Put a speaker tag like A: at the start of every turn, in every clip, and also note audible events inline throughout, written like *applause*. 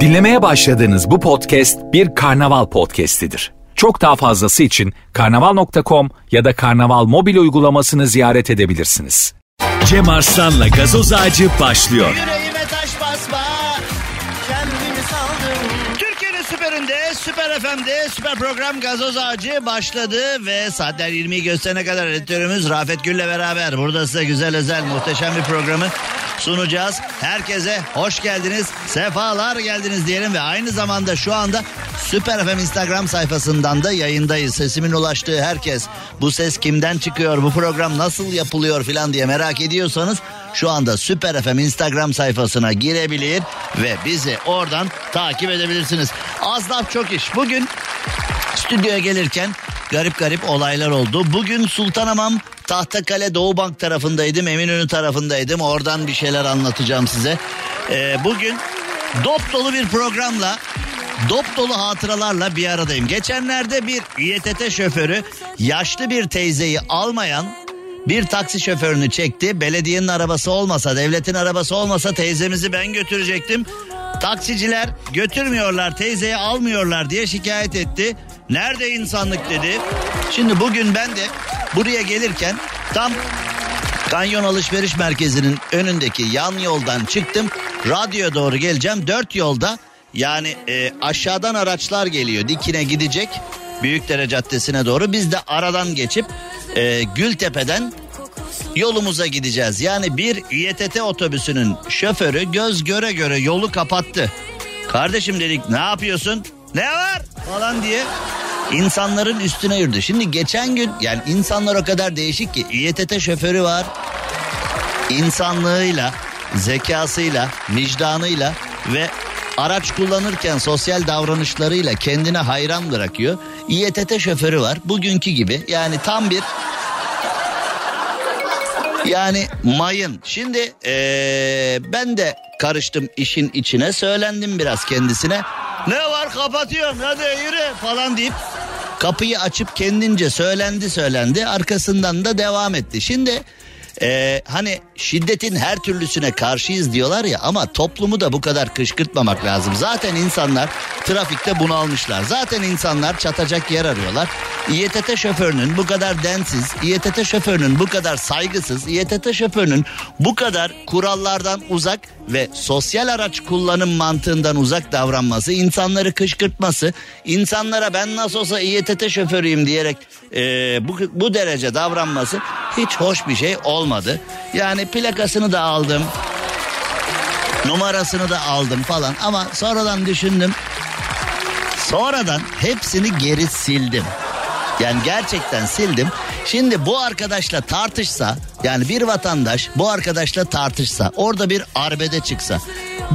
A: Dinlemeye başladığınız bu podcast bir karnaval podcastidir. Çok daha fazlası için karnaval.com ya da karnaval mobil uygulamasını ziyaret edebilirsiniz. Cem Arslan'la gazoz ağacı başlıyor.
B: Yüreğime taş basma. Kendimi saldım. Türkiye'nin süperinde, süper FM'de süper program Gazoz Ağacı başladı ve saatler 20'yi gösterene kadar editörümüz Rafet Gül'le beraber burada size güzel özel muhteşem bir programı sunacağız. Herkese hoş geldiniz, sefalar geldiniz diyelim ve aynı zamanda şu anda Süper FM Instagram sayfasından da yayındayız. Sesimin ulaştığı herkes bu ses kimden çıkıyor, bu program nasıl yapılıyor filan diye merak ediyorsanız şu anda Süper FM Instagram sayfasına girebilir ve bizi oradan takip edebilirsiniz. Az laf çok iş. Bugün stüdyoya gelirken garip garip olaylar oldu. Bugün Sultanamam Tahtakale Doğu Bank tarafındaydım. Eminönü tarafındaydım. Oradan bir şeyler anlatacağım size. Ee, bugün dop dolu bir programla dop dolu hatıralarla bir aradayım. Geçenlerde bir İETT şoförü yaşlı bir teyzeyi almayan bir taksi şoförünü çekti. Belediyenin arabası olmasa, devletin arabası olmasa teyzemizi ben götürecektim. Taksiciler götürmüyorlar, teyzeyi almıyorlar diye şikayet etti. Nerede insanlık dedi. Şimdi bugün ben de buraya gelirken tam Kanyon Alışveriş Merkezi'nin önündeki yan yoldan çıktım. Radyoya doğru geleceğim. Dört yolda yani e, aşağıdan araçlar geliyor. Dikine gidecek. Büyükdere Caddesi'ne doğru. Biz de aradan geçip e, Gültepe'den yolumuza gideceğiz. Yani bir İETT otobüsünün şoförü göz göre göre yolu kapattı. Kardeşim dedik ne yapıyorsun? Ne var? Falan diye insanların üstüne yürüdü. Şimdi geçen gün yani insanlar o kadar değişik ki İETT şoförü var. İnsanlığıyla, zekasıyla, vicdanıyla ve araç kullanırken sosyal davranışlarıyla kendine hayran bırakıyor. İETT şoförü var. Bugünkü gibi yani tam bir yani mayın. Şimdi ee, ben de karıştım işin içine. Söylendim biraz kendisine. Kapatıyorum hadi yürü falan deyip kapıyı açıp kendince söylendi söylendi. Arkasından da devam etti. Şimdi ee, hani şiddetin her türlüsüne karşıyız diyorlar ya ama toplumu da bu kadar kışkırtmamak lazım. Zaten insanlar trafikte bunalmışlar. Zaten insanlar çatacak yer arıyorlar. İETT şoförünün bu kadar densiz, İETT şoförünün bu kadar saygısız, İETT şoförünün bu kadar kurallardan uzak ve sosyal araç kullanım mantığından uzak davranması, insanları kışkırtması, insanlara ben nasıl olsa İETT şoförüyüm diyerek e, bu, bu derece davranması hiç hoş bir şey olmadı. Yani plakasını da aldım, numarasını da aldım falan ama sonradan düşündüm. Sonradan hepsini geri sildim. Yani gerçekten sildim. Şimdi bu arkadaşla tartışsa yani bir vatandaş bu arkadaşla tartışsa orada bir arbede çıksa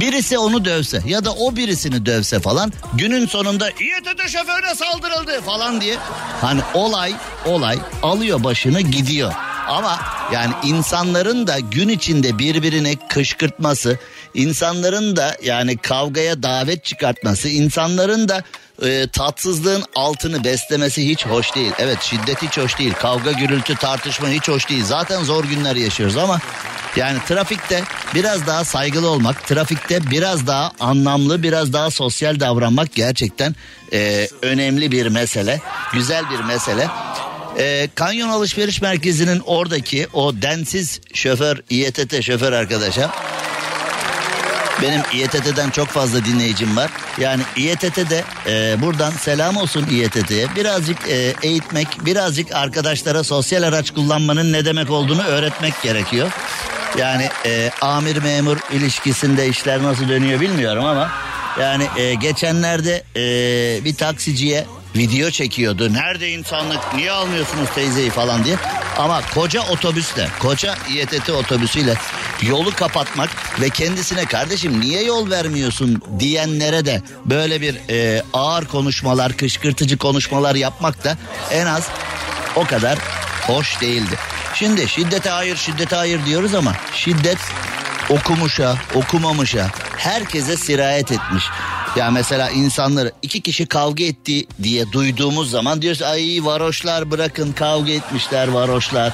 B: birisi onu dövse ya da o birisini dövse falan günün sonunda İETT şoförüne saldırıldı falan diye hani olay olay alıyor başını gidiyor. Ama yani insanların da gün içinde birbirini kışkırtması, insanların da yani kavgaya davet çıkartması, insanların da e, tatsızlığın altını beslemesi hiç hoş değil. Evet şiddet hiç hoş değil. Kavga, gürültü, tartışma hiç hoş değil. Zaten zor günler yaşıyoruz ama yani trafikte biraz daha saygılı olmak, trafikte biraz daha anlamlı, biraz daha sosyal davranmak gerçekten e, önemli bir mesele. Güzel bir mesele. E, Kanyon Alışveriş Merkezi'nin oradaki o densiz şoför, İETT şoför arkadaşa benim İETT'den çok fazla dinleyicim var. Yani İETT'de e, buradan selam olsun İETT'ye. Birazcık e, eğitmek, birazcık arkadaşlara sosyal araç kullanmanın ne demek olduğunu öğretmek gerekiyor. Yani e, amir memur ilişkisinde işler nasıl dönüyor bilmiyorum ama yani e, geçenlerde e, bir taksiciye video çekiyordu. Nerede insanlık niye almıyorsunuz teyzeyi falan diye. Ama koca otobüsle, koca İETT otobüsüyle yolu kapatmak ve kendisine kardeşim niye yol vermiyorsun diyenlere de böyle bir e, ağır konuşmalar, kışkırtıcı konuşmalar yapmak da en az o kadar hoş değildi. Şimdi şiddete hayır, şiddete hayır diyoruz ama şiddet okumuşa, okumamışa, herkese sirayet etmiş. Ya mesela insanları iki kişi kavga etti diye duyduğumuz zaman diyoruz ay varoşlar bırakın kavga etmişler varoşlar.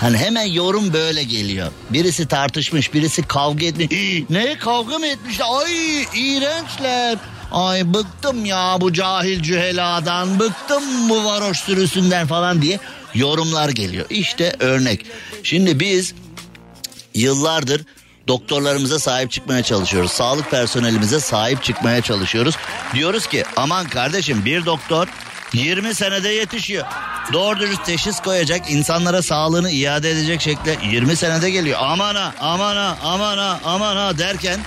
B: Hani hemen yorum böyle geliyor. Birisi tartışmış, birisi kavga etmiş. ne kavga mı etmişler? Ay iğrençler. Ay bıktım ya bu cahil cüheladan, bıktım bu varoş sürüsünden falan diye yorumlar geliyor. İşte örnek. Şimdi biz yıllardır doktorlarımıza sahip çıkmaya çalışıyoruz. Sağlık personelimize sahip çıkmaya çalışıyoruz. Diyoruz ki aman kardeşim bir doktor 20 senede yetişiyor. Doğru dürüst teşhis koyacak, insanlara sağlığını iade edecek şekilde 20 senede geliyor. Aman ha, aman ha derken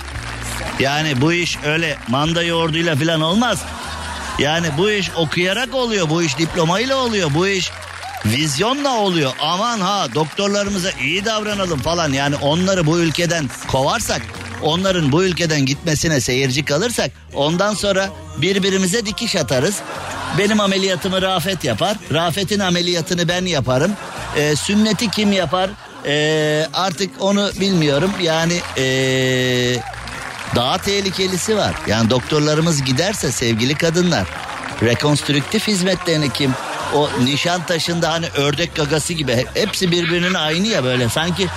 B: yani bu iş öyle manda yoğurduyla falan olmaz. Yani bu iş okuyarak oluyor, bu iş diplomayla oluyor, bu iş vizyonla oluyor. Aman ha doktorlarımıza iyi davranalım falan. Yani onları bu ülkeden kovarsak, onların bu ülkeden gitmesine seyirci kalırsak ondan sonra birbirimize dikiş atarız. Benim ameliyatımı Rafet yapar. Rafet'in ameliyatını ben yaparım. Ee, sünneti kim yapar? Ee, artık onu bilmiyorum. Yani ee, daha tehlikelisi var. Yani doktorlarımız giderse sevgili kadınlar rekonstrüktif hizmetlerini kim o nişan taşında hani ördek gagası gibi hepsi birbirinin aynı ya böyle sanki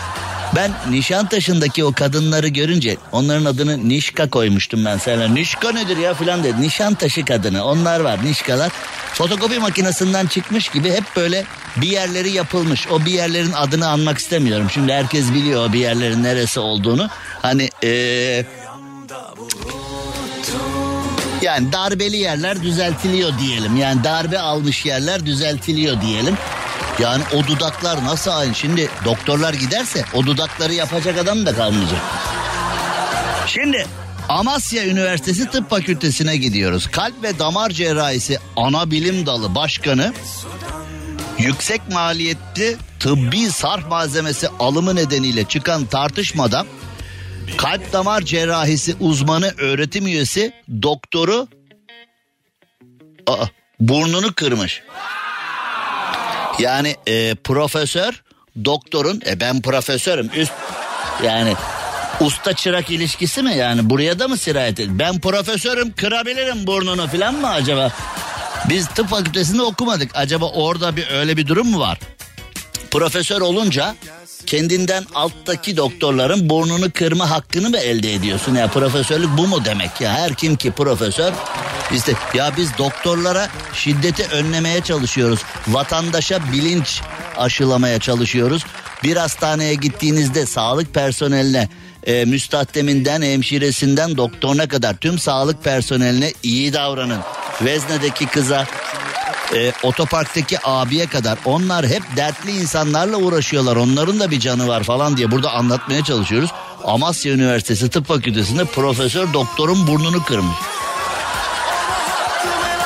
B: ben nişan taşındaki o kadınları görünce onların adını Nişka koymuştum ben sana. Nişka nedir ya filan dedi. Nişan taşı kadını onlar var Nişkalar. Fotokopi makinesinden çıkmış gibi hep böyle bir yerleri yapılmış. O bir yerlerin adını anmak istemiyorum. Şimdi herkes biliyor o bir yerlerin neresi olduğunu. Hani ee, yani darbeli yerler düzeltiliyor diyelim. Yani darbe almış yerler düzeltiliyor diyelim. Yani o dudaklar nasıl aynı? Şimdi doktorlar giderse o dudakları yapacak adam da kalmayacak. Şimdi Amasya Üniversitesi Tıp Fakültesine gidiyoruz. Kalp ve damar cerrahisi ana bilim dalı başkanı yüksek maliyetli tıbbi sarf malzemesi alımı nedeniyle çıkan tartışmada kalp damar cerrahisi uzmanı öğretim üyesi doktoru aa, burnunu kırmış. Yani e, profesör doktorun e, ben profesörüm üst yani usta çırak ilişkisi mi yani buraya da mı sirayet edin? Ben profesörüm kırabilirim burnunu falan mı acaba? Biz tıp fakültesinde okumadık. Acaba orada bir öyle bir durum mu var? Profesör olunca kendinden alttaki doktorların burnunu kırma hakkını mı elde ediyorsun? Ya profesörlük bu mu demek ya? Her kim ki profesör işte ya biz doktorlara şiddeti önlemeye çalışıyoruz. Vatandaşa bilinç aşılamaya çalışıyoruz. Bir hastaneye gittiğinizde sağlık personeline e, müstahdeminden hemşiresinden doktoruna kadar tüm sağlık personeline iyi davranın. Vezne'deki kıza e, otoparktaki abiye kadar onlar hep dertli insanlarla uğraşıyorlar. Onların da bir canı var falan diye burada anlatmaya çalışıyoruz. Amasya Üniversitesi Tıp Fakültesi'nde profesör doktorun burnunu kırmış.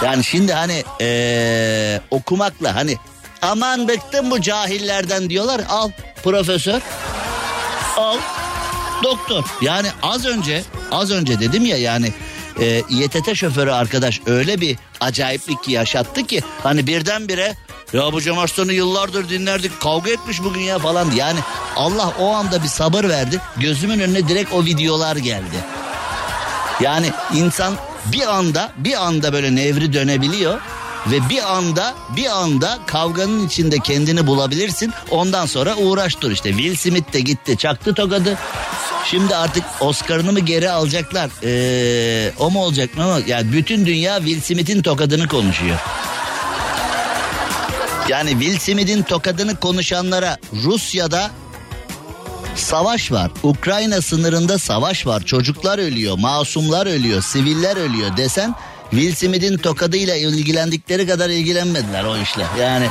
B: Yani şimdi hani ee, okumakla hani aman bıktım bu cahillerden diyorlar. Al profesör al doktor. Yani az önce az önce dedim ya yani e, İETT şoförü arkadaş öyle bir acayiplik yaşattı ki hani birdenbire ya bu Cem Arslan'ı yıllardır dinlerdik kavga etmiş bugün ya falan yani Allah o anda bir sabır verdi gözümün önüne direkt o videolar geldi. Yani insan bir anda bir anda böyle nevri dönebiliyor ve bir anda bir anda kavganın içinde kendini bulabilirsin. Ondan sonra uğraş dur işte. Will Smith de gitti çaktı tokadı. Şimdi artık Oscar'ını mı geri alacaklar? Ee, o mu olacak mı? Yani bütün dünya Will Smith'in tokadını konuşuyor. Yani Will Smith'in tokadını konuşanlara Rusya'da savaş var. Ukrayna sınırında savaş var. Çocuklar ölüyor, masumlar ölüyor, siviller ölüyor desen Will Smith'in tokadıyla ilgilendikleri kadar ilgilenmediler o işle. Yani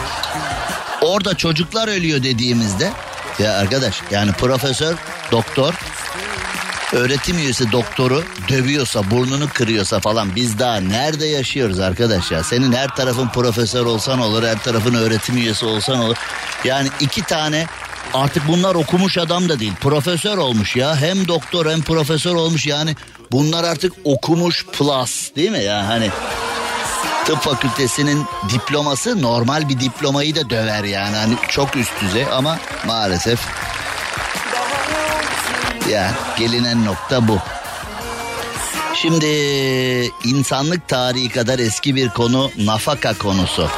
B: orada çocuklar ölüyor dediğimizde ya arkadaş yani profesör, doktor öğretim üyesi doktoru dövüyorsa, burnunu kırıyorsa falan biz daha nerede yaşıyoruz arkadaş ya? Senin her tarafın profesör olsan olur, her tarafın öğretim üyesi olsan olur. Yani iki tane artık bunlar okumuş adam da değil. Profesör olmuş ya. Hem doktor hem profesör olmuş yani. Bunlar artık okumuş plus değil mi ya hani tıp fakültesinin diploması normal bir diplomayı da döver yani. Hani çok üst düzey ama maalesef ya gelinen nokta bu. Şimdi insanlık tarihi kadar eski bir konu nafaka konusu.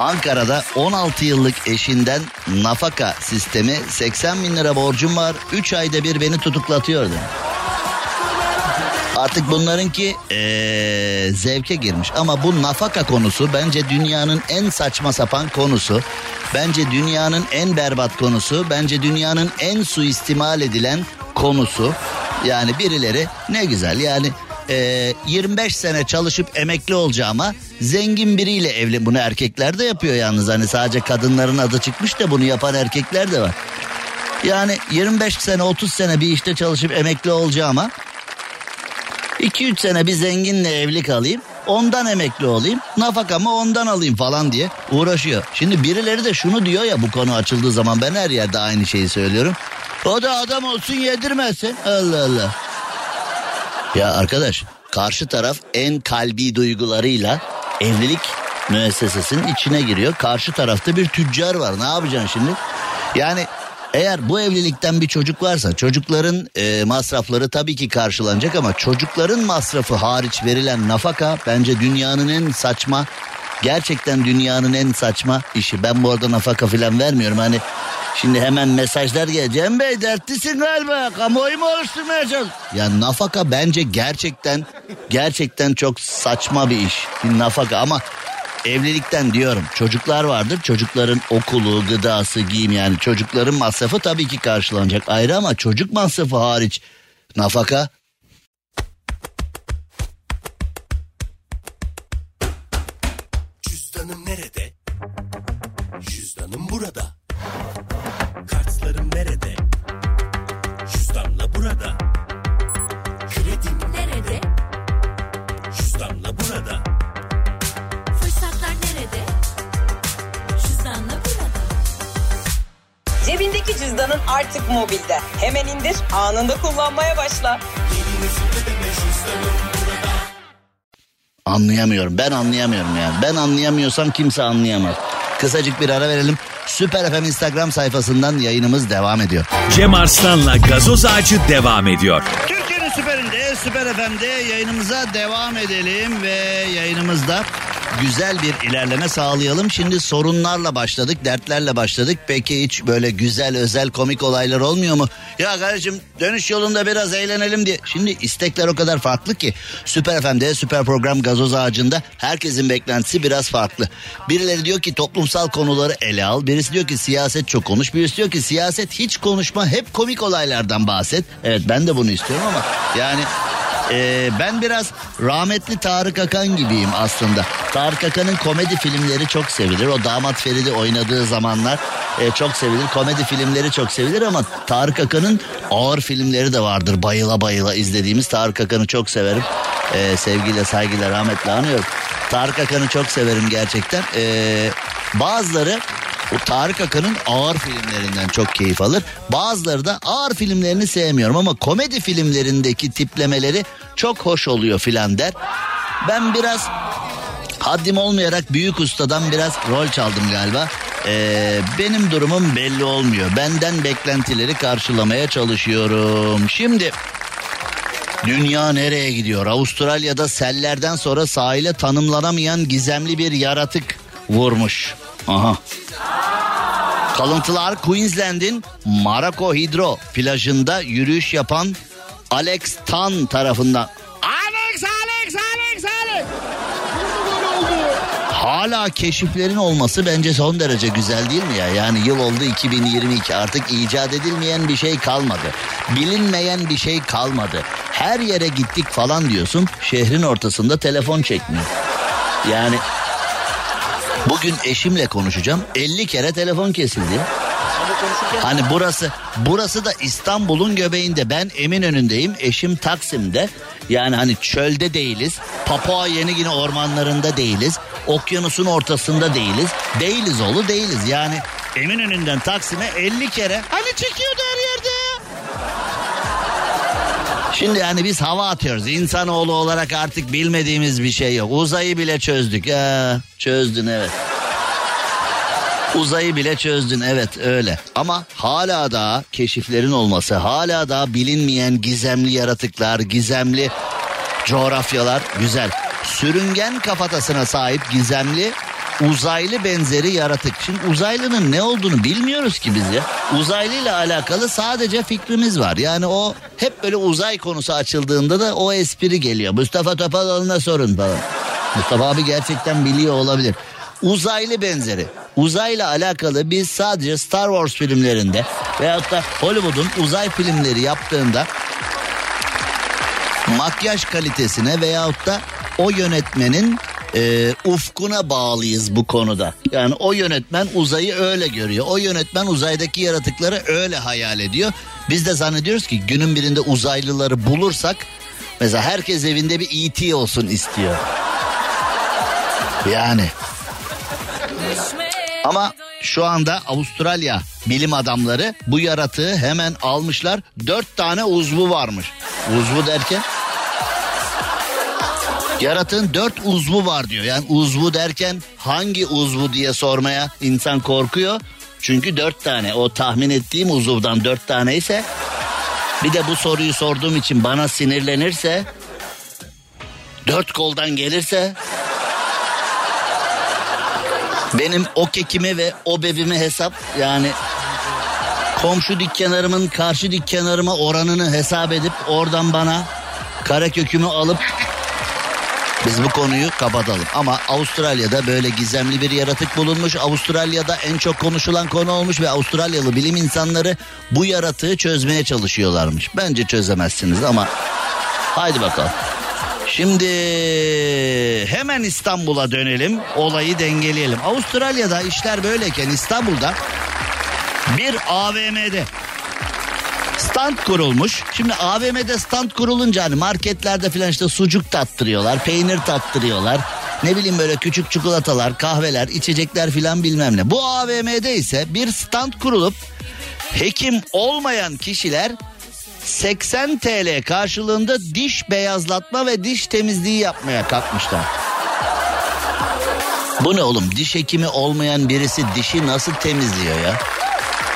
B: Ankara'da 16 yıllık eşinden nafaka sistemi 80 bin lira borcum var 3 ayda bir beni tutuklatıyordu. Artık bunlarınki ee, zevke girmiş ama bu nafaka konusu bence dünyanın en saçma sapan konusu. Bence dünyanın en berbat konusu. Bence dünyanın en suistimal edilen konusu. Yani birileri ne güzel yani e, 25 sene çalışıp emekli olacağıma zengin biriyle evli. Bunu erkekler de yapıyor yalnız hani sadece kadınların adı çıkmış da bunu yapan erkekler de var. Yani 25 sene 30 sene bir işte çalışıp emekli olacağıma 2-3 sene bir zenginle evli kalayım. Ondan emekli olayım. Nafakamı ondan alayım falan diye uğraşıyor. Şimdi birileri de şunu diyor ya bu konu açıldığı zaman ben her yerde aynı şeyi söylüyorum. O da adam olsun yedirmesin. Allah Allah. Ya arkadaş karşı taraf en kalbi duygularıyla evlilik müessesesinin içine giriyor. Karşı tarafta bir tüccar var. Ne yapacaksın şimdi? Yani eğer bu evlilikten bir çocuk varsa çocukların e, masrafları tabii ki karşılanacak ama çocukların masrafı hariç verilen nafaka bence dünyanın en saçma gerçekten dünyanın en saçma işi. Ben bu arada nafaka falan vermiyorum hani Şimdi hemen mesajlar geliyor. Cem Bey dertlisin galiba. Kamuoyu mu oluşturmaya çalış? Ya nafaka bence gerçekten gerçekten çok saçma bir iş. Nafaka ama evlilikten diyorum. Çocuklar vardır. Çocukların okulu gıdası giyim yani çocukların masrafı tabii ki karşılanacak. Ayrı ama çocuk masrafı hariç. Nafaka.
C: Cüzdanım nerede? Cüzdanım burada.
D: Artık mobilde. Hemen indir, anında kullanmaya başla.
B: anlayamıyorum ben anlayamıyorum yani ben anlayamıyorsam kimse anlayamaz. Kısacık bir ara verelim. Süper FM Instagram sayfasından yayınımız devam ediyor.
A: Cem Arslan'la gazoz ağacı devam ediyor.
B: Türkiye'nin süperinde, süper FM'de yayınımıza devam edelim ve yayınımızda güzel bir ilerleme sağlayalım. Şimdi sorunlarla başladık, dertlerle başladık. Peki hiç böyle güzel, özel, komik olaylar olmuyor mu? Ya kardeşim dönüş yolunda biraz eğlenelim diye. Şimdi istekler o kadar farklı ki. Süper FM'de, süper program gazoz ağacında herkesin beklentisi biraz farklı. Birileri diyor ki toplumsal konuları ele al. Birisi diyor ki siyaset çok konuş. Birisi diyor ki siyaset hiç konuşma, hep komik olaylardan bahset. Evet ben de bunu istiyorum ama yani ee, ben biraz rahmetli Tarık Akan gibiyim aslında. Tarık Akan'ın komedi filmleri çok sevilir. O damat Feridi oynadığı zamanlar e, çok sevilir. Komedi filmleri çok sevilir ama Tarık Akan'ın ağır filmleri de vardır. Bayıla bayıla izlediğimiz Tarık Akan'ı çok severim. Ee, sevgiyle saygıyla rahmetle anıyorum. Tarık Akan'ı çok severim gerçekten. Ee, bazıları o Tarık Akan'ın ağır filmlerinden çok keyif alır. Bazıları da ağır filmlerini sevmiyorum ama komedi filmlerindeki tiplemeleri çok hoş oluyor filan der. Ben biraz haddim olmayarak büyük ustadan biraz rol çaldım galiba. Ee, benim durumum belli olmuyor. Benden beklentileri karşılamaya çalışıyorum. Şimdi Dünya nereye gidiyor? Avustralya'da sellerden sonra sahile tanımlanamayan gizemli bir yaratık vurmuş. Aha. Kalıntılar Queensland'in Marako Hydro plajında yürüyüş yapan Alex Tan tarafından. Alex, Alex, Alex, Alex. Hala keşiflerin olması bence son derece güzel değil mi ya? Yani yıl oldu 2022 artık icat edilmeyen bir şey kalmadı. Bilinmeyen bir şey kalmadı. Her yere gittik falan diyorsun. Şehrin ortasında telefon çekmiyor. Yani Bugün eşimle konuşacağım. 50 kere telefon kesildi. Hani burası burası da İstanbul'un göbeğinde. Ben Eminönü'ndeyim. Eşim Taksim'de. Yani hani çölde değiliz. Papua Yeni Gine ormanlarında değiliz. Okyanusun ortasında değiliz. Değiliz oğlu değiliz. Yani Eminönü'nden Taksim'e 50 kere. Hani çekiyordu Şimdi yani biz hava atıyoruz. İnsanoğlu olarak artık bilmediğimiz bir şey yok. Uzayı bile çözdük. Ya, çözdün evet. Uzayı bile çözdün evet öyle. Ama hala da keşiflerin olması, hala da bilinmeyen gizemli yaratıklar, gizemli coğrafyalar güzel. Sürüngen kafatasına sahip gizemli uzaylı benzeri yaratık. Şimdi uzaylının ne olduğunu bilmiyoruz ki biz ya. Uzaylı ile alakalı sadece fikrimiz var. Yani o hep böyle uzay konusu açıldığında da o espri geliyor. Mustafa Topaloğlu'na sorun falan. Mustafa abi gerçekten biliyor olabilir. Uzaylı benzeri. Uzayla alakalı biz sadece Star Wars filmlerinde veyahut da Hollywood'un uzay filmleri yaptığında makyaj kalitesine veyahut da o yönetmenin e, ufkuna bağlıyız bu konuda. Yani o yönetmen uzayı öyle görüyor. O yönetmen uzaydaki yaratıkları öyle hayal ediyor. Biz de zannediyoruz ki günün birinde uzaylıları bulursak mesela herkes evinde bir E.T. olsun istiyor. Yani ama şu anda Avustralya bilim adamları bu yaratığı hemen almışlar. Dört tane uzvu varmış. Uzvu derken? Yaratığın dört uzvu var diyor. Yani uzvu derken hangi uzvu diye sormaya insan korkuyor. Çünkü dört tane o tahmin ettiğim uzuvdan dört tane ise bir de bu soruyu sorduğum için bana sinirlenirse dört koldan gelirse benim o kekimi ve o bevimi hesap yani komşu dükkanlarımın karşı dükkanlarıma oranını hesap edip oradan bana kara kökümü alıp biz bu konuyu kapatalım. Ama Avustralya'da böyle gizemli bir yaratık bulunmuş. Avustralya'da en çok konuşulan konu olmuş ve Avustralyalı bilim insanları bu yaratığı çözmeye çalışıyorlarmış. Bence çözemezsiniz ama haydi bakalım. Şimdi hemen İstanbul'a dönelim. Olayı dengeleyelim. Avustralya'da işler böyleyken İstanbul'da bir AVM'de stand kurulmuş. Şimdi AVM'de stand kurulunca hani marketlerde falan işte sucuk tattırıyorlar, peynir tattırıyorlar. Ne bileyim böyle küçük çikolatalar, kahveler, içecekler filan bilmem ne. Bu AVM'de ise bir stand kurulup hekim olmayan kişiler 80 TL karşılığında diş beyazlatma ve diş temizliği yapmaya kalkmışlar. Bu ne oğlum? Diş hekimi olmayan birisi dişi nasıl temizliyor ya?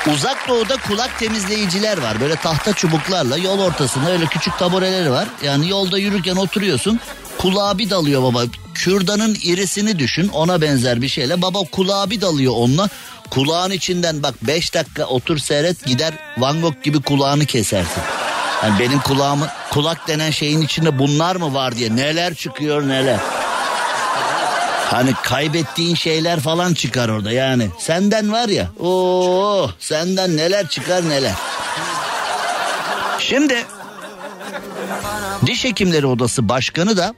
B: Uzak doğuda kulak temizleyiciler var. Böyle tahta çubuklarla yol ortasında öyle küçük tabureleri var. Yani yolda yürürken oturuyorsun. Kulağa bir dalıyor baba. Kürdanın irisini düşün ona benzer bir şeyle. Baba kulağa bir dalıyor onunla. Kulağın içinden bak 5 dakika otur seyret gider Van Gogh gibi kulağını kesersin. Yani benim kulağımı kulak denen şeyin içinde bunlar mı var diye neler çıkıyor neler. Hani kaybettiğin şeyler falan çıkar orada yani. Senden var ya o senden neler çıkar neler. Şimdi Diş Hekimleri Odası Başkanı da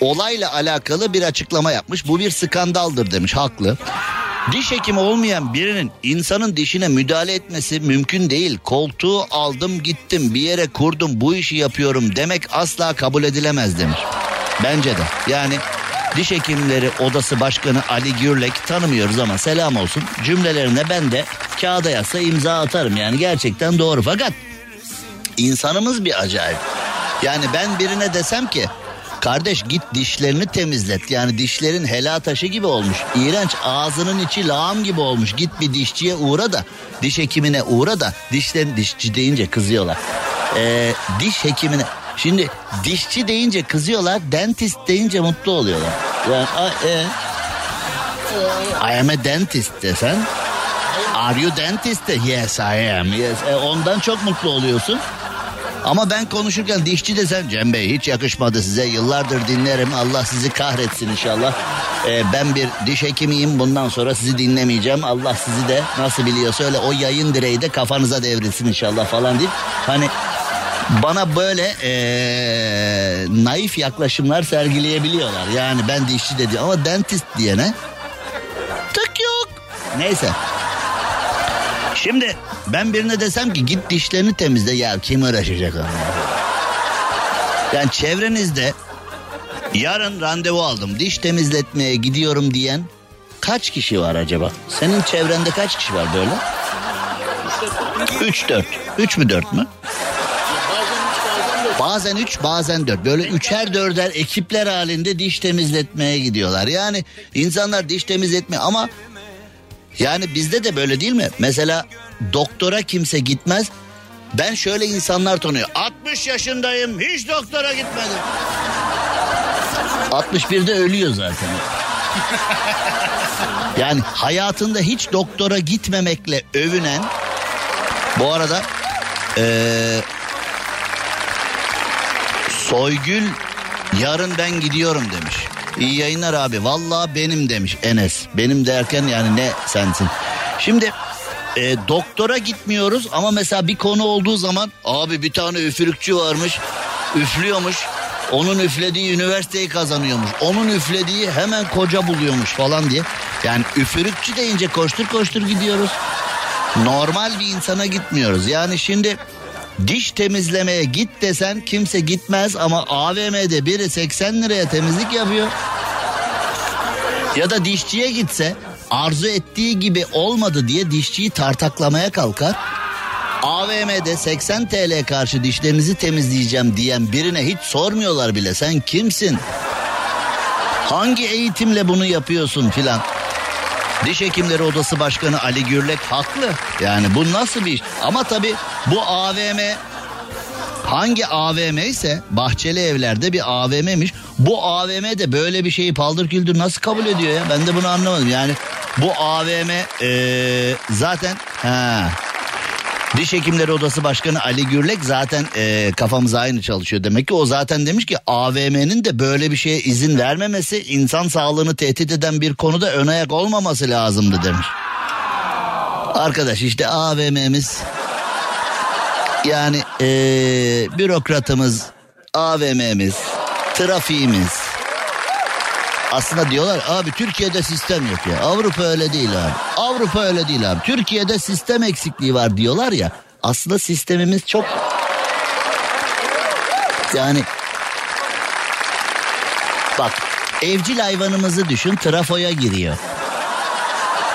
B: olayla alakalı bir açıklama yapmış. Bu bir skandaldır demiş haklı. Diş hekimi olmayan birinin insanın dişine müdahale etmesi mümkün değil. Koltuğu aldım gittim bir yere kurdum bu işi yapıyorum demek asla kabul edilemez demiş. Bence de yani Diş Hekimleri Odası Başkanı Ali Gürlek tanımıyoruz ama selam olsun. Cümlelerine ben de kağıda yazsa imza atarım yani gerçekten doğru. Fakat insanımız bir acayip. Yani ben birine desem ki kardeş git dişlerini temizlet. Yani dişlerin hela taşı gibi olmuş. İğrenç ağzının içi lağım gibi olmuş. Git bir dişçiye uğra da diş hekimine uğra da dişlerin dişçi deyince kızıyorlar. Ee, diş hekimine Şimdi dişçi deyince kızıyorlar, dentist deyince mutlu oluyorlar. Yani a- e, I am a dentist desen. Are you dentist? de, Yes I am. Yes. E, ondan çok mutlu oluyorsun. Ama ben konuşurken dişçi desen Cem Bey hiç yakışmadı size. Yıllardır dinlerim. Allah sizi kahretsin inşallah. E, ben bir diş hekimiyim. Bundan sonra sizi dinlemeyeceğim. Allah sizi de nasıl biliyorsa öyle o yayın direği de kafanıza devrilsin inşallah falan deyip. Hani bana böyle eee, naif yaklaşımlar sergileyebiliyorlar. Yani ben dişçi dedi ama dentist diyene tık yok. Neyse. Şimdi ben birine desem ki git dişlerini temizle ya kim uğraşacak onunla? Yani çevrenizde yarın randevu aldım diş temizletmeye gidiyorum diyen kaç kişi var acaba? Senin çevrende kaç kişi var böyle? 3 4. 3 mü 4 mü? Bazen 3 bazen 4 böyle üçer dörder ekipler halinde diş temizletmeye gidiyorlar. Yani insanlar diş temizletme ama yani bizde de böyle değil mi? Mesela doktora kimse gitmez. Ben şöyle insanlar tanıyorum. 60 yaşındayım hiç doktora gitmedim. 61'de ölüyor zaten. Yani hayatında hiç doktora gitmemekle övünen bu arada eee Soygül yarın ben gidiyorum demiş. İyi yayınlar abi. Vallahi benim demiş Enes. Benim derken yani ne sensin. Şimdi e, doktora gitmiyoruz ama mesela bir konu olduğu zaman abi bir tane üfürükçü varmış. Üflüyormuş. Onun üflediği üniversiteyi kazanıyormuş. Onun üflediği hemen koca buluyormuş falan diye. Yani üfürükçü deyince koştur koştur gidiyoruz. Normal bir insana gitmiyoruz. Yani şimdi diş temizlemeye git desen kimse gitmez ama AVM'de biri 80 liraya temizlik yapıyor. Ya da dişçiye gitse arzu ettiği gibi olmadı diye dişçiyi tartaklamaya kalkar. AVM'de 80 TL karşı dişlerinizi temizleyeceğim diyen birine hiç sormuyorlar bile. Sen kimsin? Hangi eğitimle bunu yapıyorsun filan? Diş Hekimleri Odası Başkanı Ali Gürlek haklı. Yani bu nasıl bir iş? Ama tabii bu AVM hangi AVM ise Bahçeli Evler'de bir AVM'miş. Bu AVM de böyle bir şeyi paldır küldür nasıl kabul ediyor ya? Ben de bunu anlamadım. Yani bu AVM ee, zaten ha Diş Hekimleri Odası Başkanı Ali Gürlek zaten e, kafamız aynı çalışıyor. Demek ki o zaten demiş ki AVM'nin de böyle bir şeye izin vermemesi insan sağlığını tehdit eden bir konuda ön ayak olmaması lazımdı demiş. Arkadaş işte AVM'miz yani e, bürokratımız, AVM'miz, trafiğimiz. Aslında diyorlar abi Türkiye'de sistem yok ya. Avrupa öyle değil abi. Avrupa öyle değil abi. Türkiye'de sistem eksikliği var diyorlar ya. Aslında sistemimiz çok yani bak evcil hayvanımızı düşün trafoya giriyor.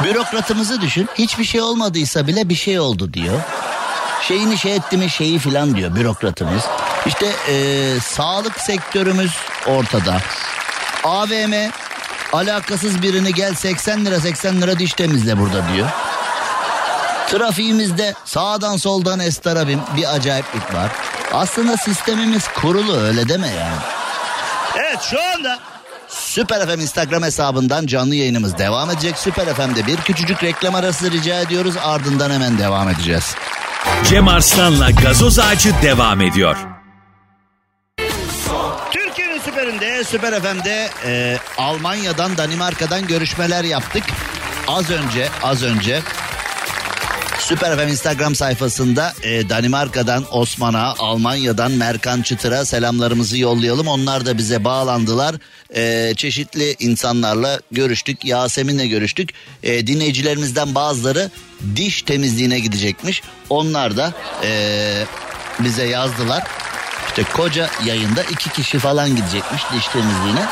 B: Bürokratımızı düşün hiçbir şey olmadıysa bile bir şey oldu diyor. Şeyini şey etti mi şeyi filan diyor bürokratımız. İşte eee, sağlık sektörümüz ortada. AVM alakasız birini gel 80 lira 80 lira diş temizle burada diyor. Trafiğimizde sağdan soldan estarabim bir acayiplik var. Aslında sistemimiz kurulu öyle deme yani. Evet şu anda Süper FM Instagram hesabından canlı yayınımız devam edecek. Süper FM'de bir küçücük reklam arası rica ediyoruz. Ardından hemen devam edeceğiz.
A: Cem Arslan'la gazoz ağacı devam ediyor.
B: Süperinde, Süper FM'de e, Almanya'dan, Danimarka'dan görüşmeler yaptık. Az önce, az önce Süper FM Instagram sayfasında e, Danimarka'dan Osman'a, Almanya'dan Merkan Çıtır'a selamlarımızı yollayalım. Onlar da bize bağlandılar. E, çeşitli insanlarla görüştük. Yasemin'le görüştük. E, dinleyicilerimizden bazıları diş temizliğine gidecekmiş. Onlar da e, bize yazdılar. İşte koca yayında iki kişi falan gidecekmiş diş temizliğine.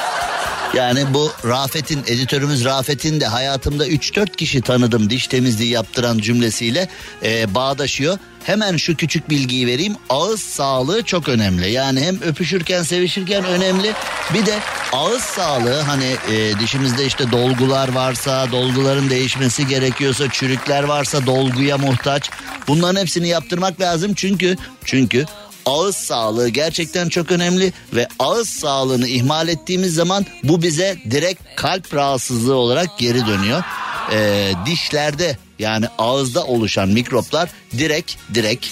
B: Yani bu Rafet'in editörümüz Rafet'in de hayatımda 3-4 kişi tanıdım diş temizliği yaptıran cümlesiyle e, bağdaşıyor. Hemen şu küçük bilgiyi vereyim. Ağız sağlığı çok önemli. Yani hem öpüşürken sevişirken önemli. Bir de ağız sağlığı hani e, dişimizde işte dolgular varsa, dolguların değişmesi gerekiyorsa, çürükler varsa dolguya muhtaç. Bunların hepsini yaptırmak lazım çünkü çünkü ağız sağlığı gerçekten çok önemli ve ağız sağlığını ihmal ettiğimiz zaman bu bize direkt kalp rahatsızlığı olarak geri dönüyor. Ee, dişlerde yani ağızda oluşan mikroplar direkt direkt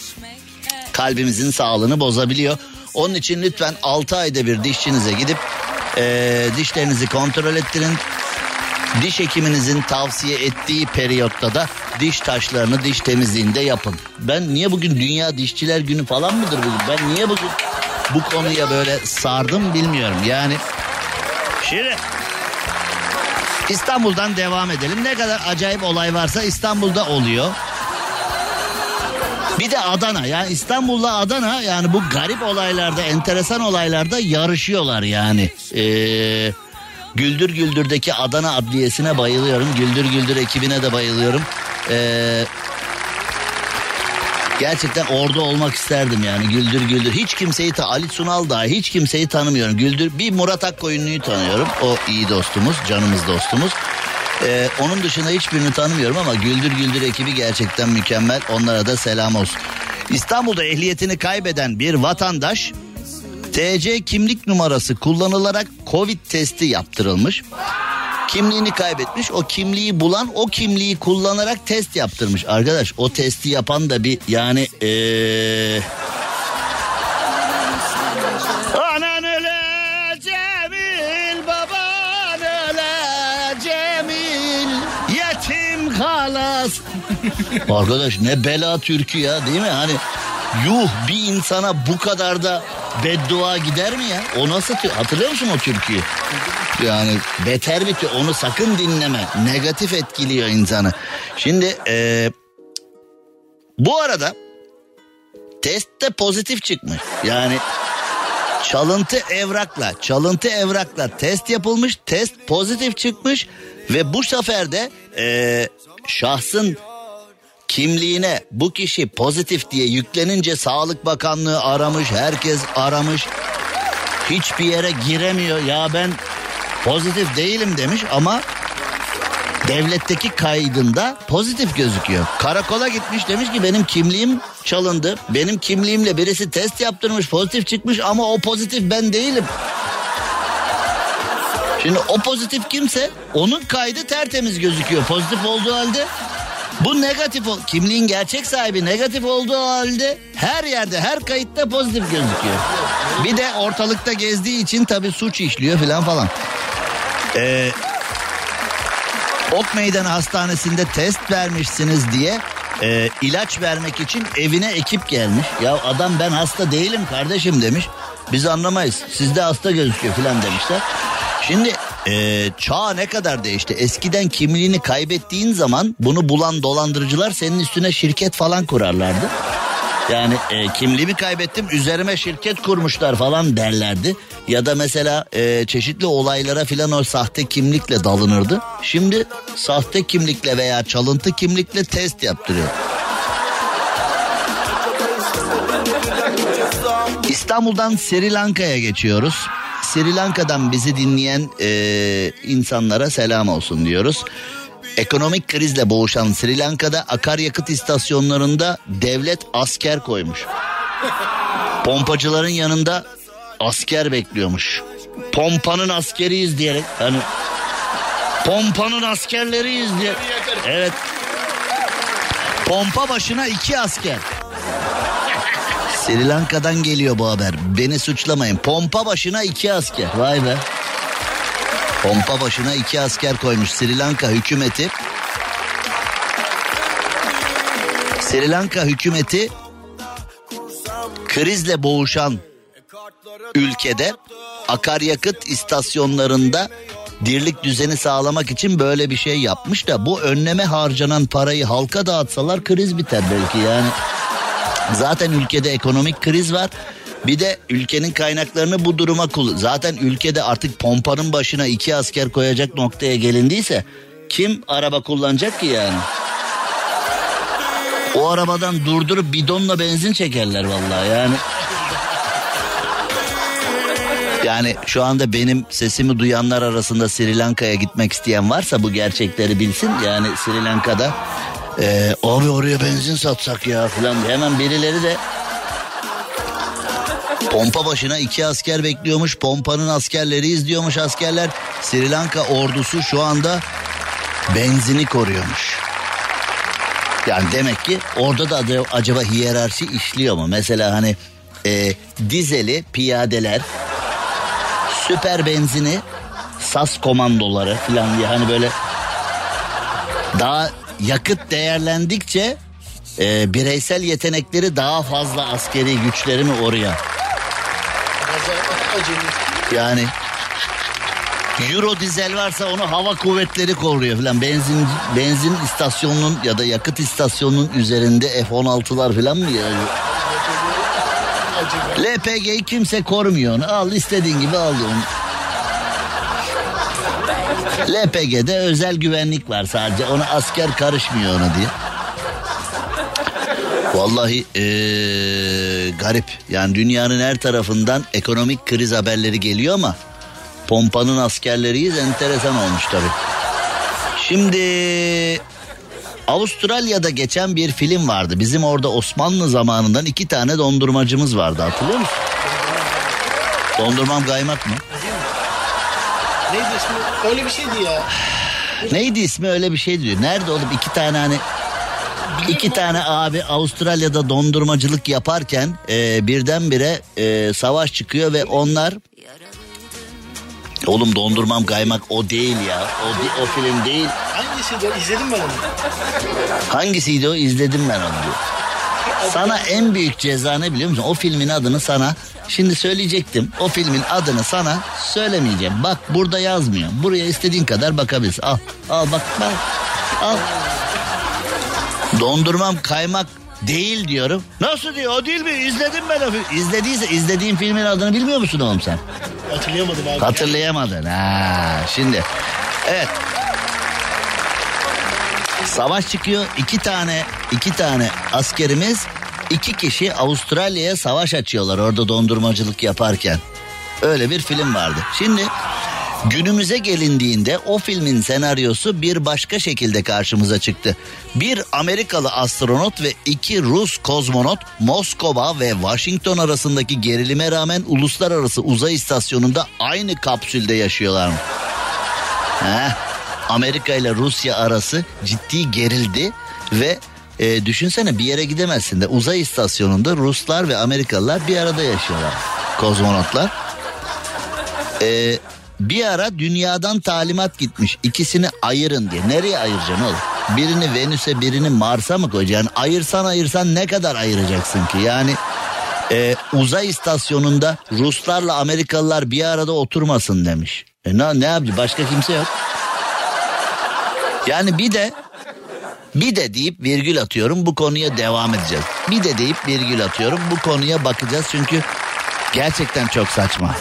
B: kalbimizin sağlığını bozabiliyor. Onun için lütfen 6 ayda bir dişçinize gidip ee, dişlerinizi kontrol ettirin. Diş hekiminizin tavsiye ettiği periyotta da diş taşlarını diş temizliğinde yapın. Ben niye bugün Dünya Dişçiler Günü falan mıdır bugün? Ben niye bugün bu konuya böyle sardım bilmiyorum. Yani şimdi İstanbul'dan devam edelim. Ne kadar acayip olay varsa İstanbul'da oluyor. Bir de Adana yani İstanbul'la Adana yani bu garip olaylarda enteresan olaylarda yarışıyorlar yani. Ee, Güldür Güldür'deki Adana Adliyesi'ne bayılıyorum. Güldür Güldür ekibine de bayılıyorum. Ee, gerçekten orada olmak isterdim yani Güldür Güldür. Hiç kimseyi ta Ali Sunal dahi hiç kimseyi tanımıyorum. Güldür bir Murat Akkoyunlu'yu tanıyorum. O iyi dostumuz, canımız dostumuz. Ee, onun dışında hiçbirini tanımıyorum ama Güldür Güldür ekibi gerçekten mükemmel. Onlara da selam olsun. İstanbul'da ehliyetini kaybeden bir vatandaş TC kimlik numarası kullanılarak Covid testi yaptırılmış. Kimliğini kaybetmiş. O kimliği bulan o kimliği kullanarak test yaptırmış. Arkadaş o testi yapan da bir yani ee... Arkadaş ne bela türkü ya değil mi? Hani yuh bir insana bu kadar da beddua gider mi ya? O nasıl hatırlıyor musun o türküyü? Yani beter bir tü- onu sakın dinleme. Negatif etkiliyor insanı. Şimdi eee, bu arada testte pozitif çıkmış. Yani çalıntı evrakla, çalıntı evrakla test yapılmış, test pozitif çıkmış ve bu sefer de eee, şahsın kimliğine bu kişi pozitif diye yüklenince Sağlık Bakanlığı aramış, herkes aramış. Hiçbir yere giremiyor. Ya ben pozitif değilim demiş ama devletteki kaydında pozitif gözüküyor. Karakola gitmiş demiş ki benim kimliğim çalındı. Benim kimliğimle birisi test yaptırmış pozitif çıkmış ama o pozitif ben değilim. Şimdi o pozitif kimse onun kaydı tertemiz gözüküyor pozitif olduğu halde. Bu negatif ol- kimliğin gerçek sahibi negatif olduğu halde her yerde her kayıtta pozitif gözüküyor. Bir de ortalıkta gezdiği için tabii suç işliyor falan falan. Ee, Ok Meydanı Hastanesi'nde test vermişsiniz diye e, ilaç vermek için evine ekip gelmiş. Ya adam ben hasta değilim kardeşim demiş. Biz anlamayız. Sizde hasta gözüküyor falan demişler. Şimdi e, çağ ne kadar değişti. Eskiden kimliğini kaybettiğin zaman bunu bulan dolandırıcılar senin üstüne şirket falan kurarlardı. Yani e, kimliğimi kaybettim üzerime şirket kurmuşlar falan derlerdi. Ya da mesela e, çeşitli olaylara filan o sahte kimlikle dalınırdı. Şimdi sahte kimlikle veya çalıntı kimlikle test yaptırıyor. İstanbul'dan Sri Lanka'ya geçiyoruz. Sri Lanka'dan bizi dinleyen e, insanlara selam olsun diyoruz. Ekonomik krizle boğuşan Sri Lanka'da akaryakıt istasyonlarında devlet asker koymuş. Pompacıların yanında asker bekliyormuş. Pompanın askeriyiz diyerek hani pompanın askerleriyiz diye. Evet. Pompa başına iki asker. Sri Lanka'dan geliyor bu haber. Beni suçlamayın. Pompa başına iki asker. Vay be. Pompa başına iki asker koymuş Sri Lanka hükümeti. Sri Lanka hükümeti krizle boğuşan ülkede akaryakıt istasyonlarında dirlik düzeni sağlamak için böyle bir şey yapmış da bu önleme harcanan parayı halka dağıtsalar kriz biter belki yani. Zaten ülkede ekonomik kriz var. Bir de ülkenin kaynaklarını bu duruma kullan. Zaten ülkede artık pompanın başına iki asker koyacak noktaya gelindiyse kim araba kullanacak ki yani? O arabadan durdurup bidonla benzin çekerler vallahi yani. Yani şu anda benim sesimi duyanlar arasında Sri Lanka'ya gitmek isteyen varsa bu gerçekleri bilsin. Yani Sri Lanka'da e, abi oraya benzin satsak ya falan diye hemen birileri de pompa başına iki asker bekliyormuş. Pompanın askerleri izliyormuş askerler. Sri Lanka ordusu şu anda benzini koruyormuş. Yani demek ki orada da acaba hiyerarşi işliyor mu? Mesela hani e, dizeli piyadeler süper benzini sas komandoları falan diye hani böyle daha yakıt değerlendikçe e, bireysel yetenekleri daha fazla askeri güçleri mi oraya? Yani Euro dizel varsa onu hava kuvvetleri koruyor falan. Benzin benzin istasyonunun ya da yakıt istasyonunun üzerinde F-16'lar falan mı ya? LPG'yi kimse korumuyor. Al istediğin gibi al onu. LPG'de özel güvenlik var sadece. Ona asker karışmıyor ona diye. Vallahi eee, garip. Yani dünyanın her tarafından ekonomik kriz haberleri geliyor ama pompanın askerleriyiz enteresan olmuş tabii. Şimdi Avustralya'da geçen bir film vardı. Bizim orada Osmanlı zamanından iki tane dondurmacımız vardı hatırlıyor musun? Dondurmam kaymak mı?
E: Neydi ismi? Öyle bir şeydi ya.
B: Neydi ismi öyle bir şey diyor. Nerede oğlum iki tane hani iki tane abi Avustralya'da dondurmacılık yaparken e, birdenbire e, savaş çıkıyor ve onlar Oğlum dondurmam kaymak o değil ya. O, o film değil.
E: Hangisiydi o? İzledim ben onu.
B: Hangisiydi o? İzledim ben onu diyor. Sana en büyük ceza ne biliyor musun? O filmin adını sana şimdi söyleyecektim. O filmin adını sana söylemeyeceğim. Bak burada yazmıyor. Buraya istediğin kadar bakabilirsin. Al. Al bak bak. Al. Dondurmam kaymak değil diyorum. Nasıl diyor? O değil mi? İzledim ben o filmi. İzlediyse izlediğin filmin adını bilmiyor musun oğlum sen?
E: Hatırlayamadım abi.
B: Hatırlayamadın ha. Şimdi evet. Savaş çıkıyor. iki tane iki tane askerimiz iki kişi Avustralya'ya savaş açıyorlar orada dondurmacılık yaparken. Öyle bir film vardı. Şimdi günümüze gelindiğinde o filmin senaryosu bir başka şekilde karşımıza çıktı. Bir Amerikalı astronot ve iki Rus kozmonot Moskova ve Washington arasındaki gerilime rağmen uluslararası uzay istasyonunda aynı kapsülde yaşıyorlar. Heh, Amerika ile Rusya arası ciddi gerildi ve e, düşünsene bir yere gidemezsin de uzay istasyonunda Ruslar ve Amerikalılar bir arada yaşıyorlar. Kozmonotlar. E, bir ara dünyadan talimat gitmiş ikisini ayırın diye. Nereye ayıracaksın oğlum? Birini Venüs'e birini Mars'a mı koyacaksın? Ayırsan ayırsan ne kadar ayıracaksın ki? Yani e, uzay istasyonunda Ruslarla Amerikalılar bir arada oturmasın demiş. E ne, ne yapacak? Başka kimse yok. Yani bir de bir de deyip virgül atıyorum bu konuya devam edeceğiz. Bir de deyip virgül atıyorum bu konuya bakacağız çünkü gerçekten çok saçma.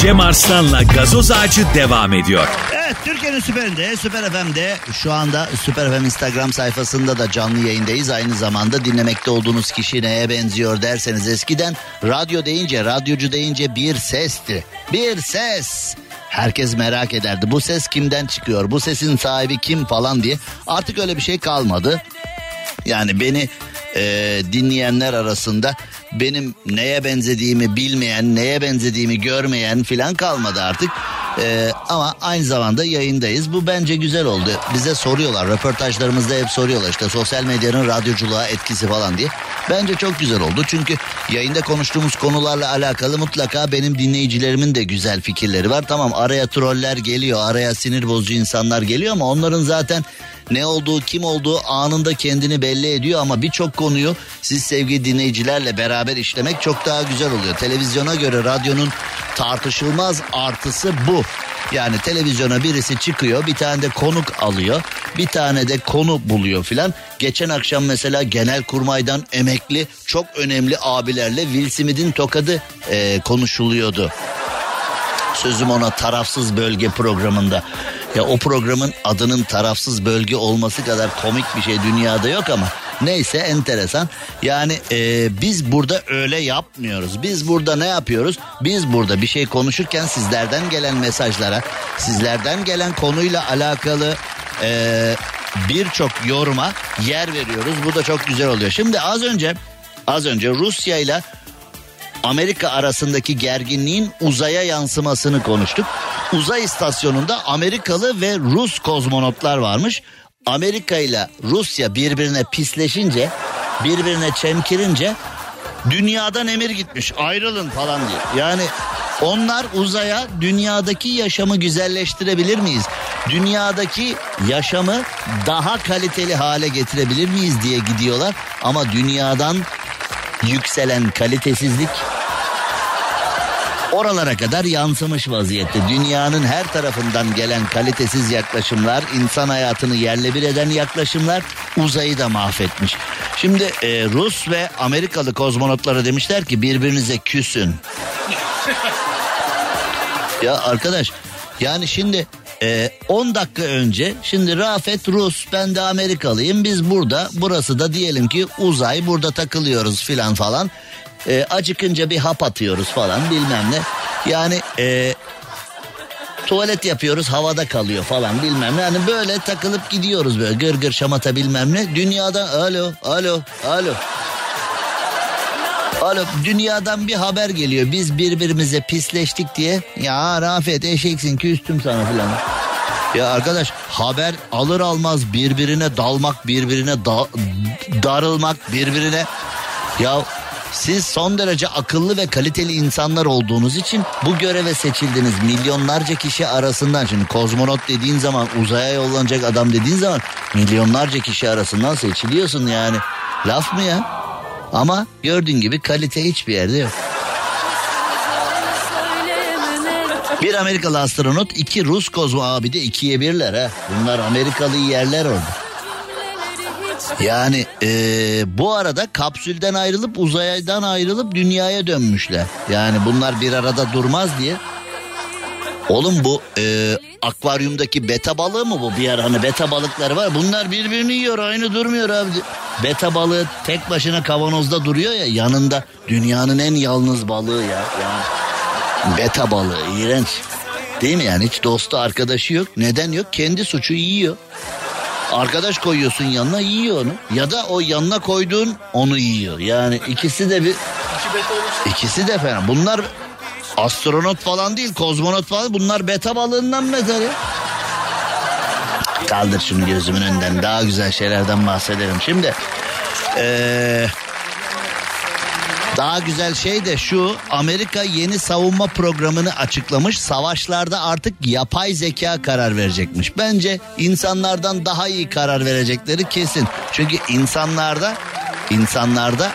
A: Cem Arslan'la gazoz ağacı devam ediyor.
B: Evet Türkiye'nin süperinde Süper FM'de şu anda Süper FM Instagram sayfasında da canlı yayındayız. Aynı zamanda dinlemekte olduğunuz kişi neye benziyor derseniz eskiden radyo deyince radyocu deyince bir sesti. Bir ses. Herkes merak ederdi bu ses kimden çıkıyor bu sesin sahibi kim falan diye. Artık öyle bir şey kalmadı. Yani beni e, dinleyenler arasında benim neye benzediğimi bilmeyen, neye benzediğimi görmeyen filan kalmadı artık. E, ama aynı zamanda yayındayız. Bu bence güzel oldu. Bize soruyorlar, röportajlarımızda hep soruyorlar işte sosyal medyanın radyoculuğa etkisi falan diye. Bence çok güzel oldu. Çünkü yayında konuştuğumuz konularla alakalı mutlaka benim dinleyicilerimin de güzel fikirleri var. Tamam araya troller geliyor, araya sinir bozucu insanlar geliyor ama onların zaten ne olduğu kim olduğu anında kendini belli ediyor ama birçok konuyu siz sevgili dinleyicilerle beraber işlemek çok daha güzel oluyor. Televizyona göre radyonun tartışılmaz artısı bu. Yani televizyona birisi çıkıyor bir tane de konuk alıyor bir tane de konu buluyor filan. Geçen akşam mesela genel kurmaydan emekli çok önemli abilerle Will Smith'in tokadı e, konuşuluyordu sözüm ona tarafsız bölge programında. Ya o programın adının tarafsız bölge olması kadar komik bir şey dünyada yok ama neyse enteresan. Yani e, biz burada öyle yapmıyoruz. Biz burada ne yapıyoruz? Biz burada bir şey konuşurken sizlerden gelen mesajlara, sizlerden gelen konuyla alakalı e, birçok yoruma yer veriyoruz. Bu da çok güzel oluyor. Şimdi az önce az önce Rusya ile Amerika arasındaki gerginliğin uzaya yansımasını konuştuk. Uzay istasyonunda Amerikalı ve Rus kozmonotlar varmış. Amerika ile Rusya birbirine pisleşince, birbirine çemkirince dünyadan emir gitmiş. Ayrılın falan diye. Yani onlar uzaya dünyadaki yaşamı güzelleştirebilir miyiz? Dünyadaki yaşamı daha kaliteli hale getirebilir miyiz diye gidiyorlar. Ama dünyadan yükselen kalitesizlik oralara kadar yansımış vaziyette. Dünyanın her tarafından gelen kalitesiz yaklaşımlar, insan hayatını yerle bir eden yaklaşımlar uzayı da mahvetmiş. Şimdi e, Rus ve Amerikalı kozmonotlara demişler ki birbirinize küsün. *laughs* ya arkadaş yani şimdi e, 10 dakika önce şimdi Rafet Rus ben de Amerikalıyım biz burada burası da diyelim ki uzay burada takılıyoruz filan falan. E, acıkınca bir hap atıyoruz falan bilmem ne. Yani e, tuvalet yapıyoruz havada kalıyor falan bilmem ne. Yani böyle takılıp gidiyoruz böyle gır gır şamata bilmem ne. Dünyada alo alo alo. Oğlum dünyadan bir haber geliyor. Biz birbirimize pisleştik diye. Ya Rafet eşeksin küstüm sana filan. Ya arkadaş haber alır almaz birbirine dalmak, birbirine da- darılmak, birbirine... Ya siz son derece akıllı ve kaliteli insanlar olduğunuz için bu göreve seçildiniz. Milyonlarca kişi arasından şimdi kozmonot dediğin zaman uzaya yollanacak adam dediğin zaman milyonlarca kişi arasından seçiliyorsun yani. Laf mı ya? Ama gördüğün gibi kalite hiçbir yerde yok. Bir Amerikalı astronot, iki Rus kozmo abi de ikiye birler ha. Bunlar Amerikalı yerler orada. Yani eee, bu arada kapsülden ayrılıp uzaydan ayrılıp dünyaya dönmüşler. Yani bunlar bir arada durmaz diye. Oğlum bu eee, akvaryumdaki beta balığı mı bu? Bir ara hani beta balıkları var. Bunlar birbirini yiyor aynı durmuyor abi. Beta balığı tek başına kavanozda duruyor ya yanında dünyanın en yalnız balığı ya. Yani beta balığı iğrenç. Değil mi yani hiç dostu arkadaşı yok. Neden yok? Kendi suçu yiyor. Arkadaş koyuyorsun yanına yiyor onu. Ya da o yanına koyduğun onu yiyor. Yani ikisi de bir ikisi de fena. Bunlar astronot falan değil, kozmonot falan. Bunlar beta balığından beter ya. Kaldır şunu gözümün önünden. Daha güzel şeylerden bahsedelim. Şimdi eee, daha güzel şey de şu Amerika yeni savunma programını açıklamış. Savaşlarda artık yapay zeka karar verecekmiş. Bence insanlardan daha iyi karar verecekleri kesin. Çünkü insanlarda insanlarda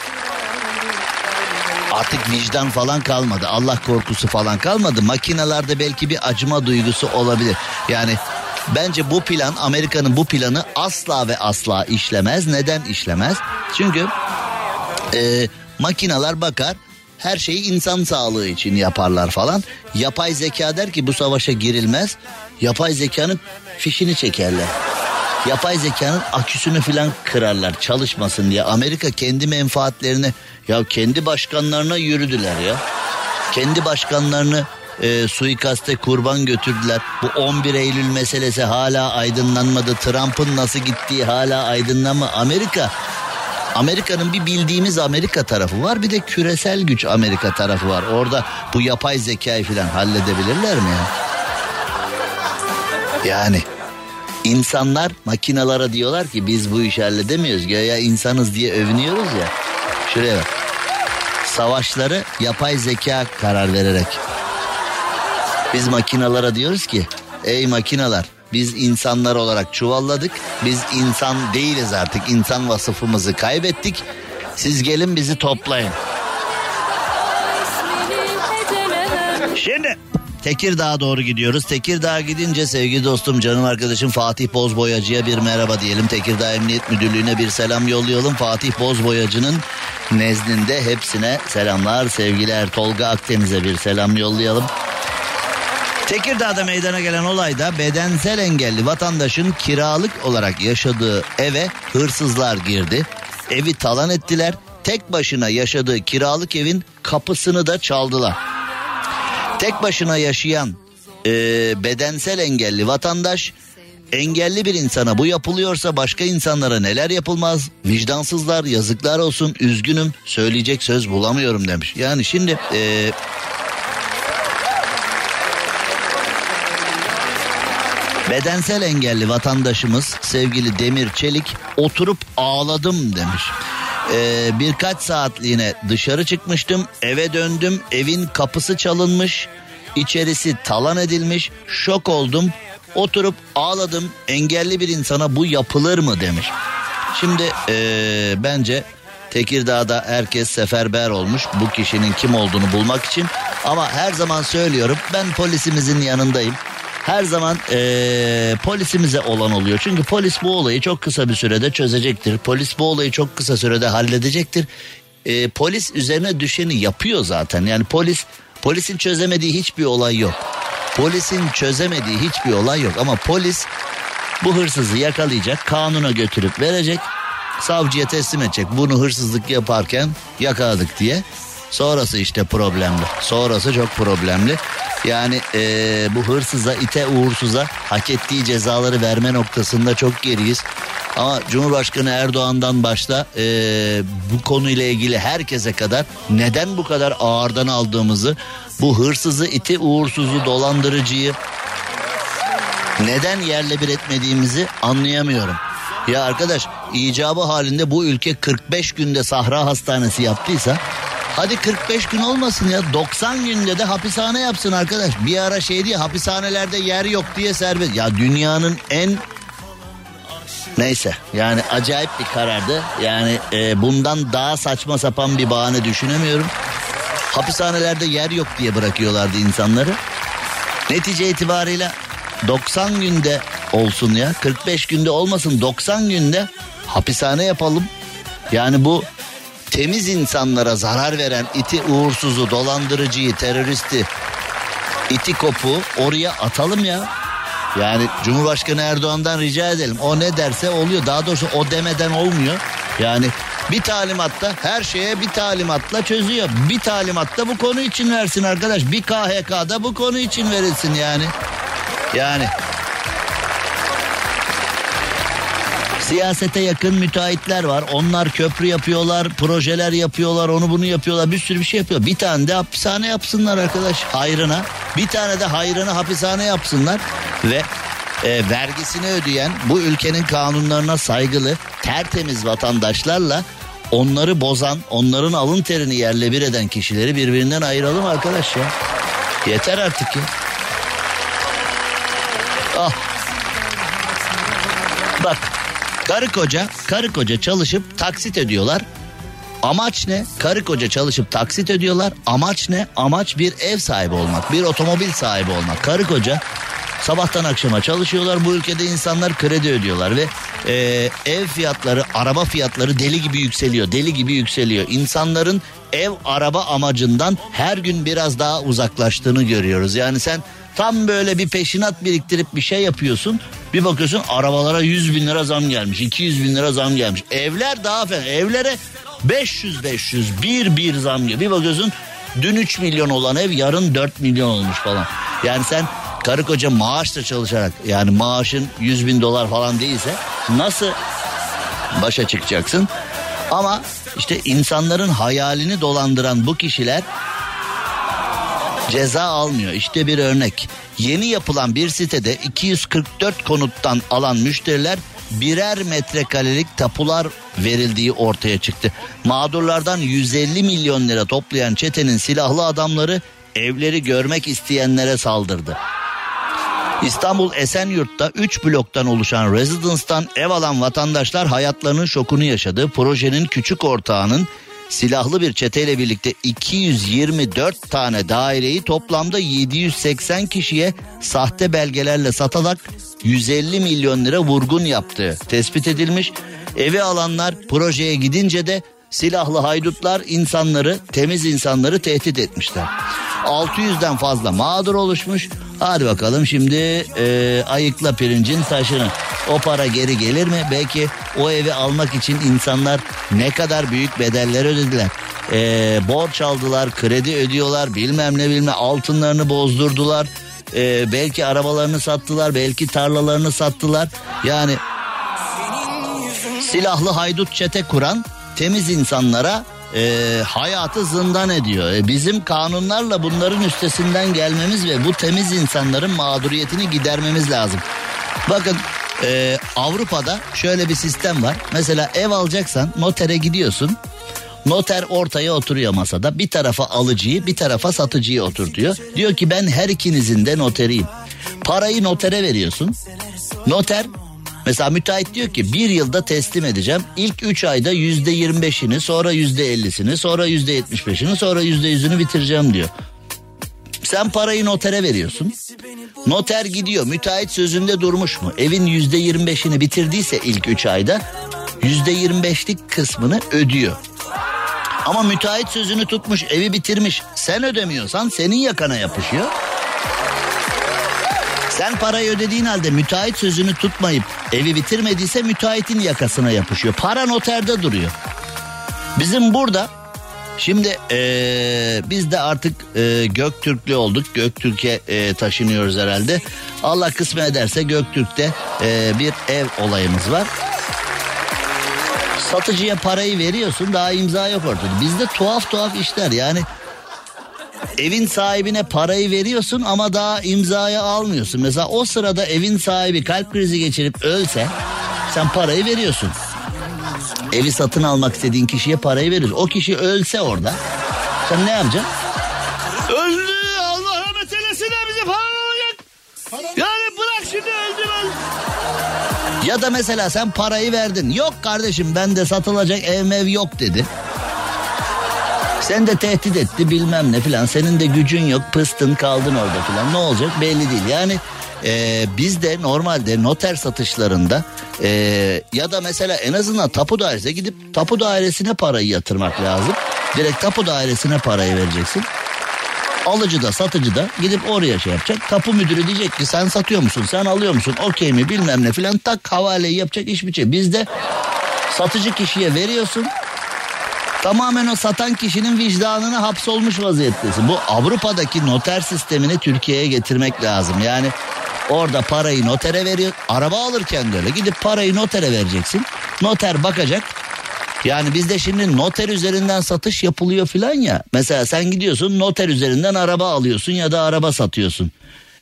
B: artık vicdan falan kalmadı. Allah korkusu falan kalmadı. Makinalarda belki bir acıma duygusu olabilir. Yani bence bu plan Amerika'nın bu planı asla ve asla işlemez. Neden işlemez? Çünkü e, makineler bakar her şeyi insan sağlığı için yaparlar falan. Yapay zeka der ki bu savaşa girilmez. Yapay zekanın fişini çekerler. Yapay zekanın aküsünü falan kırarlar çalışmasın diye. Amerika kendi menfaatlerini ya kendi başkanlarına yürüdüler ya. Kendi başkanlarını e, suikaste kurban götürdüler. Bu 11 Eylül meselesi hala aydınlanmadı. Trump'ın nasıl gittiği hala aydınlanma. Amerika Amerika'nın bir bildiğimiz Amerika tarafı var bir de küresel güç Amerika tarafı var. Orada bu yapay zekayı falan halledebilirler mi ya? Yani insanlar makinalara diyorlar ki biz bu işi halledemiyoruz. Göya insanız diye övünüyoruz ya. Şuraya bak. Savaşları yapay zeka karar vererek. Biz makinalara diyoruz ki ey makinalar biz insanlar olarak çuvalladık. Biz insan değiliz artık. İnsan vasıfımızı kaybettik. Siz gelin bizi toplayın. Şimdi Tekirdağ'a doğru gidiyoruz. Tekirdağ'a gidince sevgili dostum canım arkadaşım Fatih Bozboyacı'ya bir merhaba diyelim. Tekirdağ Emniyet Müdürlüğü'ne bir selam yollayalım. Fatih Bozboyacı'nın nezdinde hepsine selamlar sevgiler. Tolga Akdeniz'e bir selam yollayalım. Tekirdağ'da meydana gelen olayda bedensel engelli vatandaşın kiralık olarak yaşadığı eve hırsızlar girdi. Evi talan ettiler. Tek başına yaşadığı kiralık evin kapısını da çaldılar. Tek başına yaşayan e, bedensel engelli vatandaş engelli bir insana bu yapılıyorsa başka insanlara neler yapılmaz? Vicdansızlar yazıklar olsun üzgünüm söyleyecek söz bulamıyorum demiş. Yani şimdi e, Bedensel engelli vatandaşımız sevgili Demir Çelik oturup ağladım demiş. Ee, birkaç saatliğine dışarı çıkmıştım eve döndüm evin kapısı çalınmış içerisi talan edilmiş şok oldum oturup ağladım engelli bir insana bu yapılır mı demiş. Şimdi ee, bence Tekirdağ'da herkes seferber olmuş bu kişinin kim olduğunu bulmak için ama her zaman söylüyorum ben polisimizin yanındayım her zaman eee, polisimize olan oluyor. Çünkü polis bu olayı çok kısa bir sürede çözecektir. Polis bu olayı çok kısa sürede halledecektir. Eee, polis üzerine düşeni yapıyor zaten. Yani polis polisin çözemediği hiçbir olay yok. Polisin çözemediği hiçbir olay yok ama polis bu hırsızı yakalayacak, kanuna götürüp verecek, savcıya teslim edecek. Bunu hırsızlık yaparken yakaladık diye. Sonrası işte problemli. Sonrası çok problemli. Yani eee, bu hırsıza, ite uğursuza hak ettiği cezaları verme noktasında çok geriyiz. Ama Cumhurbaşkanı Erdoğan'dan başta e, bu konuyla ilgili herkese kadar neden bu kadar ağırdan aldığımızı, bu hırsızı, iti, uğursuzu, dolandırıcıyı neden yerle bir etmediğimizi anlayamıyorum. Ya arkadaş icabı halinde bu ülke 45 günde Sahra Hastanesi yaptıysa hadi 45 gün olmasın ya 90 günde de hapishane yapsın arkadaş. Bir ara şey diye hapishanelerde yer yok diye serbest. Ya dünyanın en Neyse yani acayip bir karardı. Yani e, bundan daha saçma sapan bir bahane düşünemiyorum. Hapishanelerde yer yok diye bırakıyorlardı insanları. Netice itibariyle 90 günde olsun ya 45 günde olmasın 90 günde hapishane yapalım. Yani bu temiz insanlara zarar veren iti uğursuzu, dolandırıcıyı, teröristi, iti kopu oraya atalım ya. Yani Cumhurbaşkanı Erdoğan'dan rica edelim. O ne derse oluyor. Daha doğrusu o demeden olmuyor. Yani bir talimatta her şeye bir talimatla çözüyor. Bir talimatta bu konu için versin arkadaş. Bir KHK'da bu konu için verilsin yani. Yani Siyasete yakın müteahhitler var. Onlar köprü yapıyorlar, projeler yapıyorlar, onu bunu yapıyorlar. Bir sürü bir şey yapıyor. Bir tane de hapishane yapsınlar arkadaş hayrına. Bir tane de hayrına hapishane yapsınlar. Ve e, vergisini ödeyen bu ülkenin kanunlarına saygılı tertemiz vatandaşlarla onları bozan, onların alın terini yerle bir eden kişileri birbirinden ayıralım arkadaş ya. Yeter artık ya. Ah. Karı koca, karı koca çalışıp taksit ödüyorlar. Amaç ne? Karı koca çalışıp taksit ödüyorlar. Amaç ne? Amaç bir ev sahibi olmak, bir otomobil sahibi olmak. Karı koca sabahtan akşama çalışıyorlar. Bu ülkede insanlar kredi ödüyorlar ve e, ev fiyatları, araba fiyatları deli gibi yükseliyor. Deli gibi yükseliyor. İnsanların ev araba amacından her gün biraz daha uzaklaştığını görüyoruz. Yani sen tam böyle bir peşinat biriktirip bir şey yapıyorsun. Bir bakıyorsun arabalara 100 bin lira zam gelmiş, 200 bin lira zam gelmiş. Evler daha fena. Evlere 500 500 bir bir zam geliyor. Bir bakıyorsun dün 3 milyon olan ev yarın 4 milyon olmuş falan. Yani sen karı koca maaşla çalışarak yani maaşın 100 bin dolar falan değilse nasıl başa çıkacaksın? Ama işte insanların hayalini dolandıran bu kişiler ceza almıyor. İşte bir örnek. Yeni yapılan bir sitede 244 konuttan alan müşteriler birer metrekarelik tapular verildiği ortaya çıktı. Mağdurlardan 150 milyon lira toplayan çetenin silahlı adamları evleri görmek isteyenlere saldırdı. İstanbul Esenyurt'ta 3 bloktan oluşan Residence'dan ev alan vatandaşlar hayatlarının şokunu yaşadı. Projenin küçük ortağının silahlı bir çeteyle birlikte 224 tane daireyi toplamda 780 kişiye sahte belgelerle satarak 150 milyon lira vurgun yaptığı tespit edilmiş. Evi alanlar projeye gidince de silahlı haydutlar insanları, temiz insanları tehdit etmişler. 600'den fazla mağdur oluşmuş. Hadi bakalım şimdi e, ayıkla pirincin taşını. O para geri gelir mi? Belki o evi almak için insanlar ne kadar büyük bedeller ödediler. E, borç aldılar, kredi ödüyorlar, bilmem ne bilmem altınlarını bozdurdular. E, belki arabalarını sattılar, belki tarlalarını sattılar. Yani silahlı haydut çete kuran temiz insanlara e, hayatı zindan ediyor. E, bizim kanunlarla bunların üstesinden gelmemiz ve bu temiz insanların mağduriyetini gidermemiz lazım. Bakın e, Avrupa'da şöyle bir sistem var. Mesela ev alacaksan notere gidiyorsun. Noter ortaya oturuyor masada. Bir tarafa alıcıyı bir tarafa satıcıyı oturtuyor. Diyor ki ben her ikinizin de noteriyim. Parayı notere veriyorsun. Noter Mesela müteahhit diyor ki bir yılda teslim edeceğim. İlk üç ayda yüzde yirmi beşini sonra yüzde ellisini sonra yüzde yetmiş beşini sonra yüzde yüzünü bitireceğim diyor. Sen parayı notere veriyorsun. Noter gidiyor müteahhit sözünde durmuş mu? Evin yüzde yirmi beşini bitirdiyse ilk üç ayda yüzde yirmi beşlik kısmını ödüyor. Ama müteahhit sözünü tutmuş evi bitirmiş. Sen ödemiyorsan senin yakana yapışıyor. Sen parayı ödediğin halde müteahhit sözünü tutmayıp evi bitirmediyse müteahhitin yakasına yapışıyor. Para noterde duruyor. Bizim burada şimdi ee, biz de artık ee, Göktürklü olduk. Göktürk'e ee, taşınıyoruz herhalde. Allah kısmet ederse Göktürk'te ee, bir ev olayımız var. Satıcıya parayı veriyorsun daha imza yok ortada. Bizde tuhaf tuhaf işler yani evin sahibine parayı veriyorsun ama daha imzayı almıyorsun. Mesela o sırada evin sahibi kalp krizi geçirip ölse sen parayı veriyorsun. Evi satın almak istediğin kişiye parayı veriyorsun. O kişi ölse orada sen ne yapacaksın? Öldü Allah rahmet eylesin de bize para alacak. Yani bırak şimdi öldü öldü. Ya da mesela sen parayı verdin. Yok kardeşim bende satılacak ev mev yok dedi. Sen de tehdit etti bilmem ne filan. Senin de gücün yok pıstın kaldın orada filan. Ne olacak belli değil. Yani e, biz de normalde noter satışlarında e, ya da mesela en azından tapu dairesine gidip tapu dairesine parayı yatırmak lazım. Direkt tapu dairesine parayı vereceksin. Alıcı da satıcı da gidip oraya şey yapacak. Tapu müdürü diyecek ki sen satıyor musun sen alıyor musun okey mi bilmem ne filan tak havaleyi yapacak iş bitecek. Bizde satıcı kişiye veriyorsun tamamen o satan kişinin vicdanına hapsolmuş vaziyettesin. Bu Avrupa'daki noter sistemini Türkiye'ye getirmek lazım. Yani orada parayı notere veriyor. Araba alırken de öyle gidip parayı notere vereceksin. Noter bakacak. Yani bizde şimdi noter üzerinden satış yapılıyor filan ya. Mesela sen gidiyorsun noter üzerinden araba alıyorsun ya da araba satıyorsun.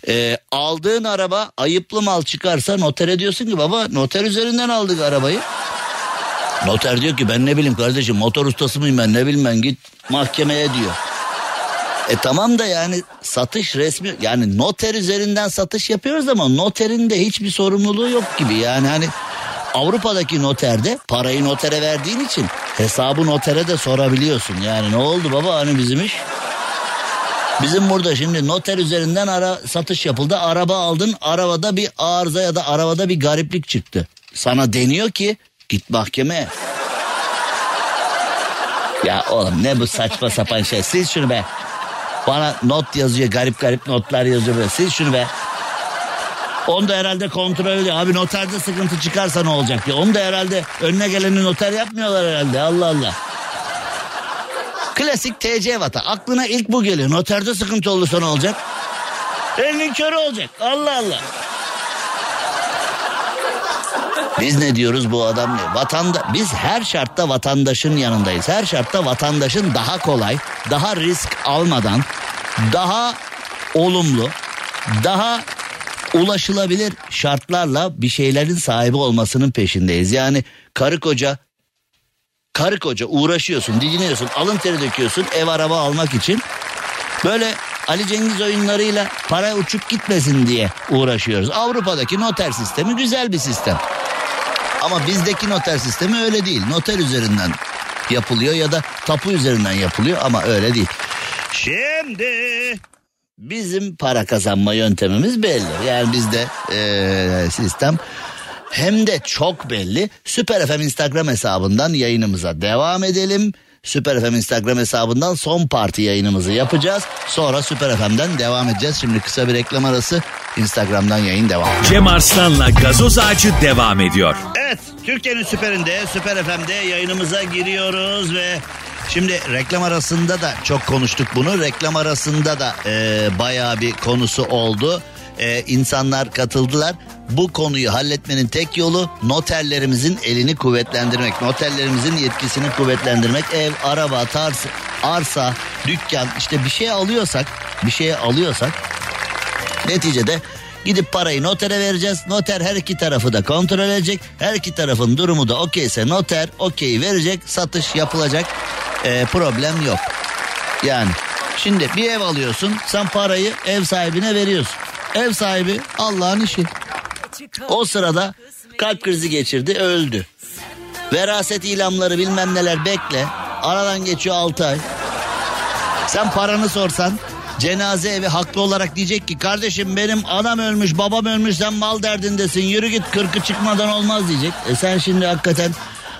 B: Ee, aldığın araba ayıplı mal çıkarsa notere diyorsun ki baba noter üzerinden aldık arabayı. Noter diyor ki ben ne bileyim kardeşim motor ustası mıyım ben ne bileyim ben git mahkemeye diyor. E tamam da yani satış resmi yani noter üzerinden satış yapıyoruz ama noterin de hiçbir sorumluluğu yok gibi yani hani Avrupa'daki noterde parayı notere verdiğin için hesabı notere de sorabiliyorsun. Yani ne oldu baba hani bizim iş? Bizim burada şimdi noter üzerinden ara satış yapıldı. Araba aldın arabada bir arıza ya da arabada bir gariplik çıktı. Sana deniyor ki git mahkemeye. Ya oğlum ne bu saçma sapan şey. Sil şunu be. Bana not yazıyor garip garip notlar yazıyor böyle. Sil şunu be. Onu da herhalde kontrol ediyor. Abi noterde sıkıntı çıkarsa ne olacak diye. Onu da herhalde önüne geleni noter yapmıyorlar herhalde. Allah Allah. Klasik TC vata. Aklına ilk bu geliyor. Noterde sıkıntı olursa ne olacak? Elinin körü olacak. Allah Allah. Biz ne diyoruz bu adam ne? Vatanda biz her şartta vatandaşın yanındayız. Her şartta vatandaşın daha kolay, daha risk almadan, daha olumlu, daha ulaşılabilir şartlarla bir şeylerin sahibi olmasının peşindeyiz. Yani karı koca karı koca uğraşıyorsun, didiniyorsun, alın teri döküyorsun ev araba almak için. Böyle Ali Cengiz oyunlarıyla para uçup gitmesin diye uğraşıyoruz. Avrupa'daki noter sistemi güzel bir sistem. Ama bizdeki noter sistemi öyle değil. Noter üzerinden yapılıyor ya da tapu üzerinden yapılıyor ama öyle değil. Şimdi bizim para kazanma yöntemimiz belli. Yani bizde eee, sistem hem de çok belli. Süper FM Instagram hesabından yayınımıza devam edelim. Süper FM Instagram hesabından son parti yayınımızı yapacağız. Sonra Süper FM'den devam edeceğiz. Şimdi kısa bir reklam arası Instagram'dan yayın devam.
A: Cem Arslan'la gazoz ağacı devam ediyor.
B: Evet Türkiye'nin süperinde Süper FM'de yayınımıza giriyoruz ve şimdi reklam arasında da çok konuştuk bunu. Reklam arasında da e, bayağı bir konusu oldu. E, insanlar katıldılar. Bu konuyu halletmenin tek yolu noterlerimizin elini kuvvetlendirmek. Noterlerimizin yetkisini kuvvetlendirmek. Ev, araba, tarz, arsa, dükkan işte bir şey alıyorsak, bir şey alıyorsak Neticede gidip parayı notere vereceğiz. Noter her iki tarafı da kontrol edecek. Her iki tarafın durumu da okeyse noter okey verecek. Satış yapılacak. Ee, problem yok. Yani şimdi bir ev alıyorsun. Sen parayı ev sahibine veriyorsun. Ev sahibi Allah'ın işi. O sırada kalp krizi geçirdi öldü. Veraset ilamları bilmem neler bekle. Aradan geçiyor 6 ay. Sen paranı sorsan cenaze evi haklı olarak diyecek ki kardeşim benim anam ölmüş babam ölmüş sen mal derdindesin yürü git kırkı çıkmadan olmaz diyecek. E sen şimdi hakikaten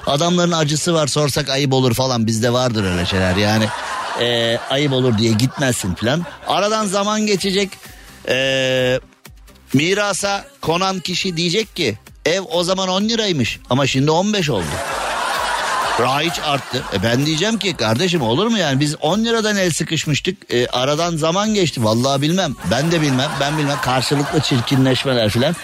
B: adamların acısı var sorsak ayıp olur falan bizde vardır öyle şeyler yani e, ayıp olur diye gitmezsin falan. Aradan zaman geçecek e, mirasa konan kişi diyecek ki ev o zaman 10 liraymış ama şimdi 15 oldu. Raiç arttı. E ben diyeceğim ki kardeşim olur mu yani biz 10 liradan el sıkışmıştık. E, aradan zaman geçti. Vallahi bilmem. Ben de bilmem. Ben bilmem. Karşılıklı çirkinleşmeler filan.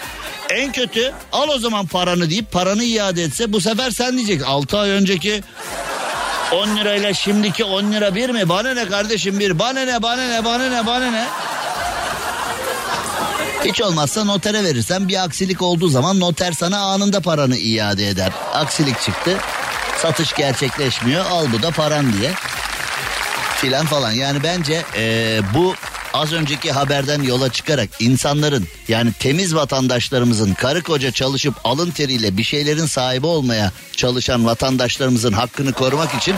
B: En kötü al o zaman paranı deyip paranı iade etse bu sefer sen diyeceksin. 6 ay önceki 10 lirayla şimdiki 10 lira bir mi? Bana ne kardeşim bir? Bana ne bana ne bana ne bana ne? Hiç olmazsa notere verirsen bir aksilik olduğu zaman noter sana anında paranı iade eder. Aksilik çıktı. Satış gerçekleşmiyor. Al bu da paran diye. Filan falan. Yani bence eee, bu az önceki haberden yola çıkarak insanların yani temiz vatandaşlarımızın karı koca çalışıp alın teriyle bir şeylerin sahibi olmaya çalışan vatandaşlarımızın hakkını korumak için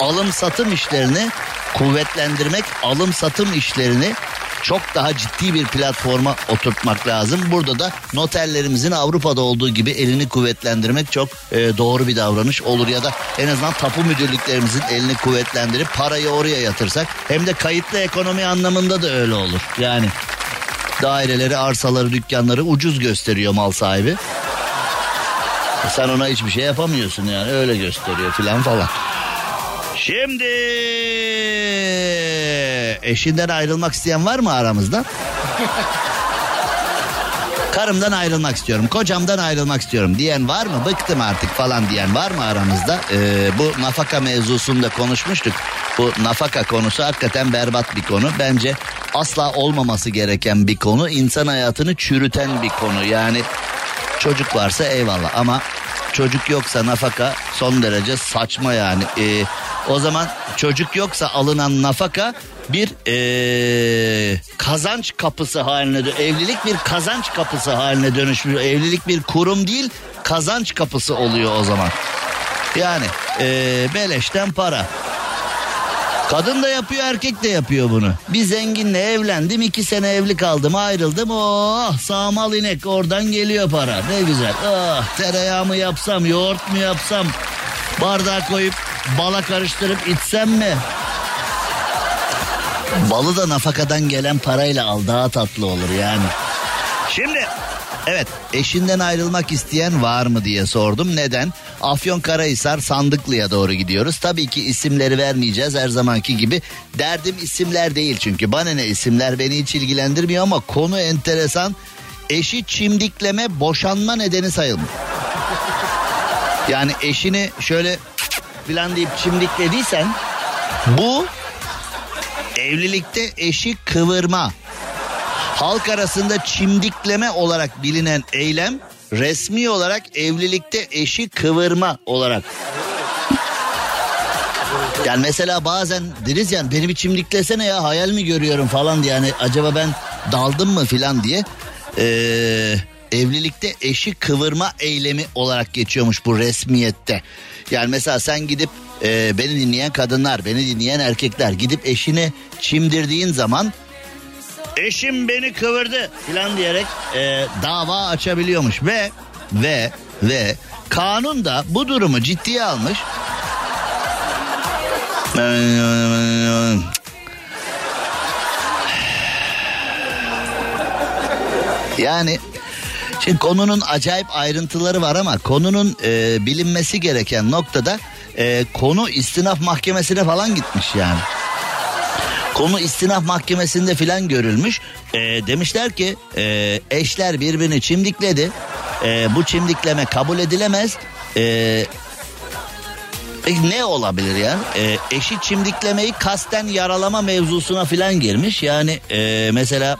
B: alım satım işlerini kuvvetlendirmek, alım satım işlerini çok daha ciddi bir platforma oturtmak lazım. Burada da noterlerimizin Avrupa'da olduğu gibi elini kuvvetlendirmek çok e, doğru bir davranış olur ya da en azından tapu müdürlüklerimizin elini kuvvetlendirip parayı oraya yatırsak hem de kayıtlı ekonomi anlamında da öyle olur. Yani daireleri, arsaları, dükkanları ucuz gösteriyor mal sahibi. Sen ona hiçbir şey yapamıyorsun yani öyle gösteriyor filan falan. Şimdi eşinden ayrılmak isteyen var mı aramızda? Karımdan ayrılmak istiyorum, kocamdan ayrılmak istiyorum diyen var mı? Bıktım artık falan diyen var mı aramızda? Ee, bu nafaka mevzusunda konuşmuştuk. Bu nafaka konusu hakikaten berbat bir konu. Bence asla olmaması gereken bir konu. İnsan hayatını çürüten bir konu. Yani çocuk varsa eyvallah ama çocuk yoksa nafaka son derece saçma yani. Ee, o zaman çocuk yoksa alınan nafaka bir ee, kazanç kapısı haline dö- evlilik bir kazanç kapısı haline dönüşmüş. Evlilik bir kurum değil kazanç kapısı oluyor o zaman. Yani ee, beleşten para. Kadın da yapıyor erkek de yapıyor bunu. Bir zenginle evlendim iki sene evli kaldım ayrıldım. Oh sağmal inek oradan geliyor para ne güzel. Ah tereyağı mı yapsam yoğurt mu yapsam bardağa koyup bala karıştırıp içsem mi? Balı da nafakadan gelen parayla al daha tatlı olur yani. Şimdi evet eşinden ayrılmak isteyen var mı diye sordum. Neden? Afyonkarahisar Sandıklı'ya doğru gidiyoruz. Tabii ki isimleri vermeyeceğiz her zamanki gibi. Derdim isimler değil çünkü bana ne isimler beni hiç ilgilendirmiyor ama konu enteresan. Eşi çimdikleme boşanma nedeni sayılmış. Yani eşini şöyle filan deyip çimdiklediysen bu evlilikte eşi kıvırma. Halk arasında çimdikleme olarak bilinen eylem resmi olarak evlilikte eşi kıvırma olarak. Yani mesela bazen deriz yani beni bir çimdiklesene ya hayal mi görüyorum falan diye yani acaba ben daldım mı filan diye. Ee, evlilikte eşi kıvırma eylemi olarak geçiyormuş bu resmiyette. Yani mesela sen gidip e, beni dinleyen kadınlar, beni dinleyen erkekler gidip eşini çimdirdiğin zaman eşim beni kıvırdı filan diyerek e, dava açabiliyormuş ve ve ve kanun da bu durumu ciddiye almış. Yani şimdi konunun acayip ayrıntıları var ama konunun e, bilinmesi gereken noktada e, konu istinaf mahkemesine falan gitmiş yani. Konu istinaf mahkemesinde filan görülmüş. E, demişler ki e, eşler birbirini çimdikledi. E, bu çimdikleme kabul edilemez. E, Peki ne olabilir yani? E, eşi çimdiklemeyi kasten yaralama mevzusuna filan girmiş. Yani e, mesela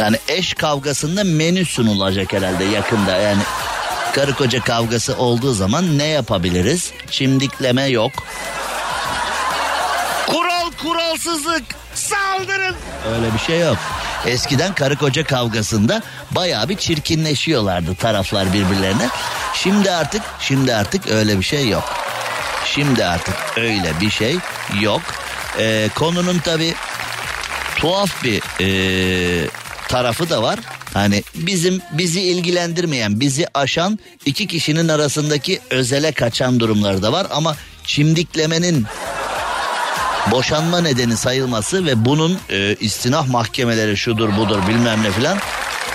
B: yani eş kavgasında menü sunulacak herhalde yakında. Yani karı koca kavgası olduğu zaman ne yapabiliriz? Çimdikleme yok. Kural kuralsızlık saldırın. Öyle bir şey yok. Eskiden karı koca kavgasında bayağı bir çirkinleşiyorlardı taraflar birbirlerine. Şimdi artık şimdi artık öyle bir şey yok. Şimdi artık öyle bir şey yok. Ee, konunun tabi tuhaf bir ee, tarafı da var. Hani bizim bizi ilgilendirmeyen, bizi aşan iki kişinin arasındaki özele kaçan durumları da var ama çimdiklemenin boşanma nedeni sayılması ve bunun e, istinaf mahkemeleri şudur budur bilmem ne filan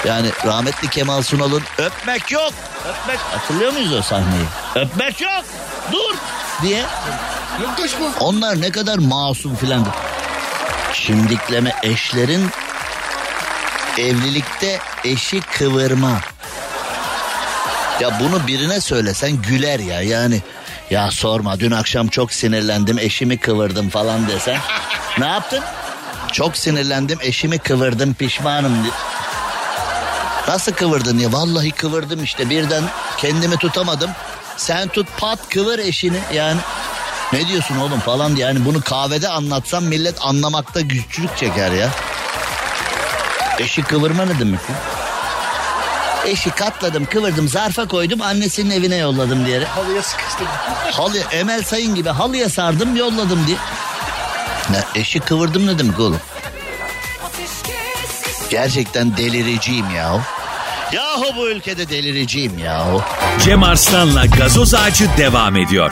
B: Yani rahmetli Kemal Sunal'ın öpmek yok. Öpmek hatırlıyor muyuz o sahneyi? Öpmek yok. Dur diye. Onlar ne kadar masum filan. Şimdikleme eşlerin evlilikte eşi kıvırma. Ya bunu birine söylesen güler ya yani. Ya sorma dün akşam çok sinirlendim eşimi kıvırdım falan desen. *laughs* ne yaptın? Çok sinirlendim eşimi kıvırdım pişmanım. Nasıl kıvırdın ya? Vallahi kıvırdım işte birden kendimi tutamadım. Sen tut pat kıvır eşini yani. Ne diyorsun oğlum falan diye. Yani bunu kahvede anlatsam millet anlamakta güçlük çeker ya. Eşi kıvırma ne demek ya? Eşi katladım kıvırdım zarfa koydum annesinin evine yolladım diye.
E: Halıya sıkıştım.
B: Halı Emel Sayın gibi halıya sardım yolladım diye. Ya eşi kıvırdım ne demek oğlum? Gerçekten deliriciyim ya. Yahu bu ülkede deliriciyim yahu.
A: Cem Arslan'la gazoz ağacı devam ediyor.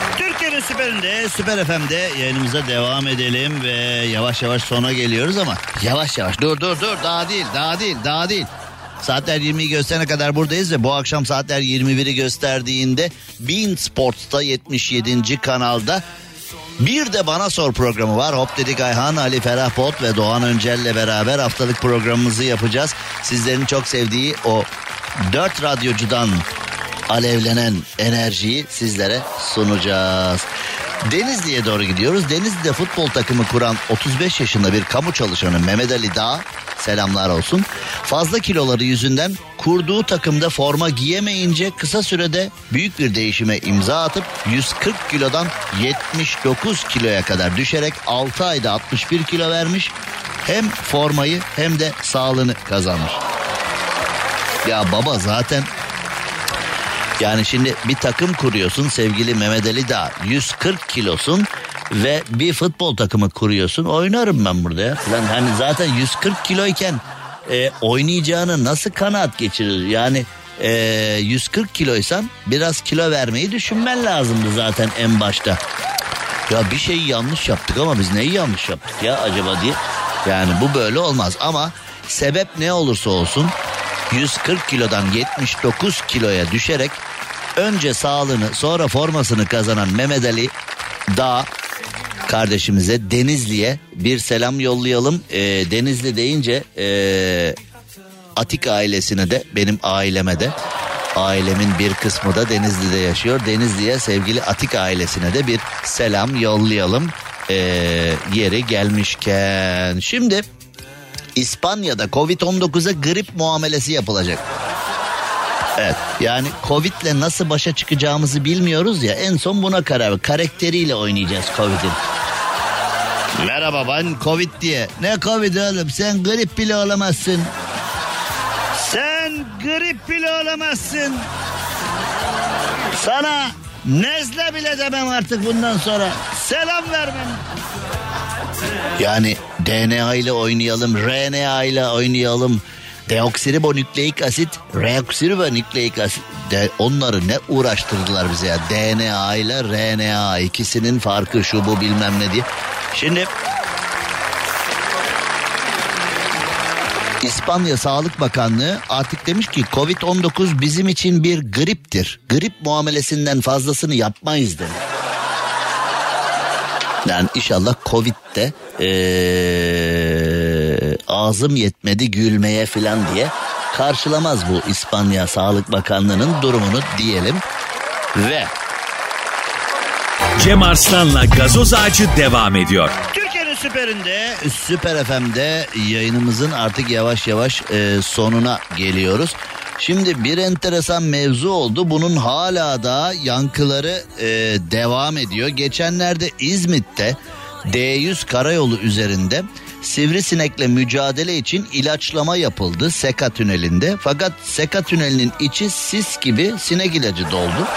B: Süperinde, Süper FM'de yayınımıza devam edelim ve yavaş yavaş sona geliyoruz ama yavaş yavaş dur dur dur daha değil daha değil daha değil. Saatler 20'yi gösterene kadar buradayız ve bu akşam saatler 21'i gösterdiğinde Bean Sports'ta 77. kanalda bir de Bana Sor programı var. Hop dedik Ayhan, Ali Ferah Pot ve Doğan Öncel'le beraber haftalık programımızı yapacağız. Sizlerin çok sevdiği o dört radyocudan alevlenen enerjiyi sizlere sunacağız. Denizli'ye doğru gidiyoruz. Denizli'de futbol takımı kuran 35 yaşında bir kamu çalışanı Mehmet Ali Dağ selamlar olsun. Fazla kiloları yüzünden kurduğu takımda forma giyemeyince kısa sürede büyük bir değişime imza atıp 140 kilodan 79 kiloya kadar düşerek 6 ayda 61 kilo vermiş. Hem formayı hem de sağlığını kazanmış. Ya baba zaten yani şimdi bir takım kuruyorsun sevgili Mehmet Ali Dağ. 140 kilosun ve bir futbol takımı kuruyorsun. Oynarım ben burada ya. Lan hani zaten 140 kiloyken e, oynayacağını nasıl kanaat geçirir? Yani e, 140 kiloysan biraz kilo vermeyi düşünmen lazımdı zaten en başta. Ya bir şeyi yanlış yaptık ama biz neyi yanlış yaptık ya acaba diye. Yani bu böyle olmaz ama sebep ne olursa olsun 140 kilodan 79 kiloya düşerek önce sağlığını sonra formasını kazanan Mehmet Ali Dağ kardeşimize Denizli'ye bir selam yollayalım. Ee, Denizli deyince ee, Atik ailesine de benim aileme de ailemin bir kısmı da Denizli'de yaşıyor. Denizli'ye sevgili Atik ailesine de bir selam yollayalım. Ee, yeri gelmişken. Şimdi İspanya'da Covid-19'a grip muamelesi yapılacak. Evet yani Covid'le nasıl başa çıkacağımızı bilmiyoruz ya en son buna karar karakteriyle oynayacağız Covid'in. Merhaba ben Covid diye. Ne Covid oğlum sen grip bile olamazsın. Sen grip bile olamazsın. Sana nezle bile demem artık bundan sonra. Selam vermem. Yani DNA ile oynayalım, RNA ile oynayalım. Deoksiribonükleik asit, reoksiribonükleik asit. De, onları ne uğraştırdılar bize ya. DNA ile RNA ikisinin farkı şu bu bilmem ne diye. Şimdi İspanya Sağlık Bakanlığı artık demiş ki Covid-19 bizim için bir griptir. Grip muamelesinden fazlasını yapmayız demiş. Yani inşallah Covid'de ee, ağzım yetmedi gülmeye filan diye karşılamaz bu İspanya Sağlık Bakanlığı'nın durumunu diyelim. Ve
A: Cem Arslan'la gazoz ağacı devam ediyor.
B: Türkiye'nin süperinde, Süper FM'de yayınımızın artık yavaş yavaş e, sonuna geliyoruz. Şimdi bir enteresan mevzu oldu. Bunun hala da yankıları e, devam ediyor. Geçenlerde İzmit'te D100 karayolu üzerinde sivrisinekle mücadele için ilaçlama yapıldı Seka tünelinde. Fakat Seka tünelinin içi sis gibi sinek ilacı doldu.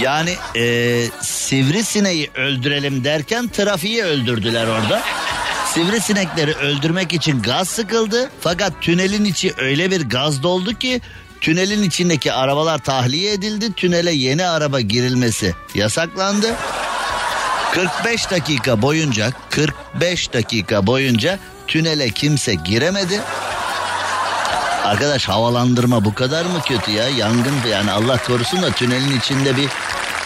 B: Yani e, sivrisineği öldürelim derken trafiği öldürdüler orada. Sivrisinekleri öldürmek için gaz sıkıldı. Fakat tünelin içi öyle bir gaz doldu ki tünelin içindeki arabalar tahliye edildi. Tünele yeni araba girilmesi yasaklandı. 45 dakika boyunca 45 dakika boyunca tünele kimse giremedi. Arkadaş havalandırma bu kadar mı kötü ya? Yangın yani Allah korusun da tünelin içinde bir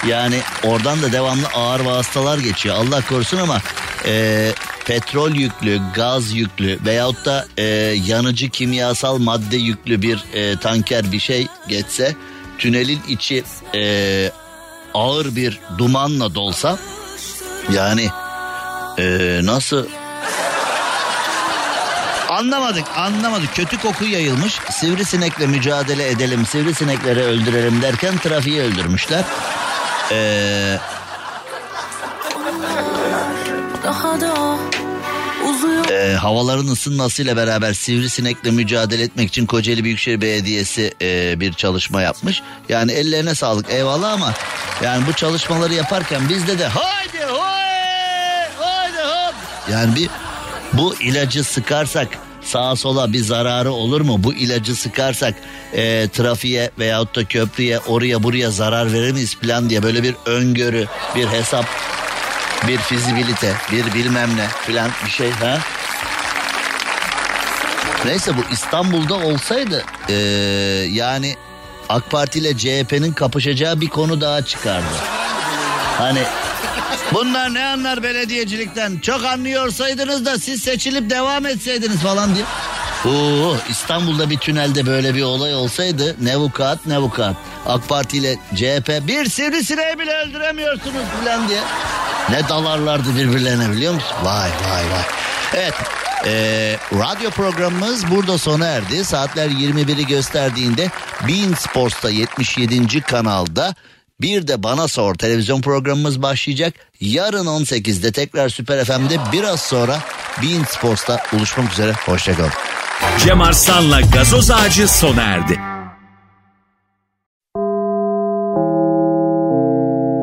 B: yani oradan da devamlı ağır vasıtalar geçiyor. Allah korusun ama e, petrol yüklü, gaz yüklü veyahut da e, yanıcı kimyasal madde yüklü bir e, tanker bir şey geçse tünelin içi e, ağır bir dumanla dolsa yani e, nasıl Anlamadık anlamadık kötü koku yayılmış sivrisinekle mücadele edelim sivrisinekleri öldürelim derken trafiği öldürmüşler. Ee,
F: Daha da uzuyor.
B: e, havaların ısınmasıyla beraber sivrisinekle mücadele etmek için Kocaeli Büyükşehir Belediyesi e, bir çalışma yapmış. Yani ellerine sağlık eyvallah ama yani bu çalışmaları yaparken bizde de hop. Yani bir bu ilacı sıkarsak sağa sola bir zararı olur mu? Bu ilacı sıkarsak e, trafiğe veyahut da köprüye oraya buraya zarar verir miyiz falan diye böyle bir öngörü bir hesap bir fizibilite, bir bilmem ne filan bir şey ha. Neyse bu İstanbul'da olsaydı eee, yani AK Parti ile CHP'nin kapışacağı bir konu daha çıkardı. Hani bunlar ne anlar belediyecilikten çok anlıyorsaydınız da siz seçilip devam etseydiniz falan diye. Oo, İstanbul'da bir tünelde böyle bir olay olsaydı ne vukuat ne vukuat. AK Parti ile CHP bir sivrisineği bile öldüremiyorsunuz falan diye. Ne dalarlardı birbirlerine biliyor musun? Vay vay vay. Evet ee, radyo programımız burada sona erdi. Saatler 21'i gösterdiğinde Bein Sports'ta 77. kanalda bir de Bana Sor televizyon programımız başlayacak. Yarın 18'de tekrar Süper FM'de biraz sonra Bein Sports'ta buluşmak üzere. Hoşçakalın.
A: Cem Arslan'la gazoz ağacı sona erdi.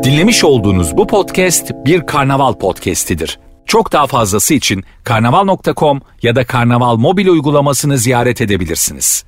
A: Dinlemiş olduğunuz bu podcast bir karnaval podcastidir. Çok daha fazlası için karnaval.com ya da karnaval mobil uygulamasını ziyaret edebilirsiniz.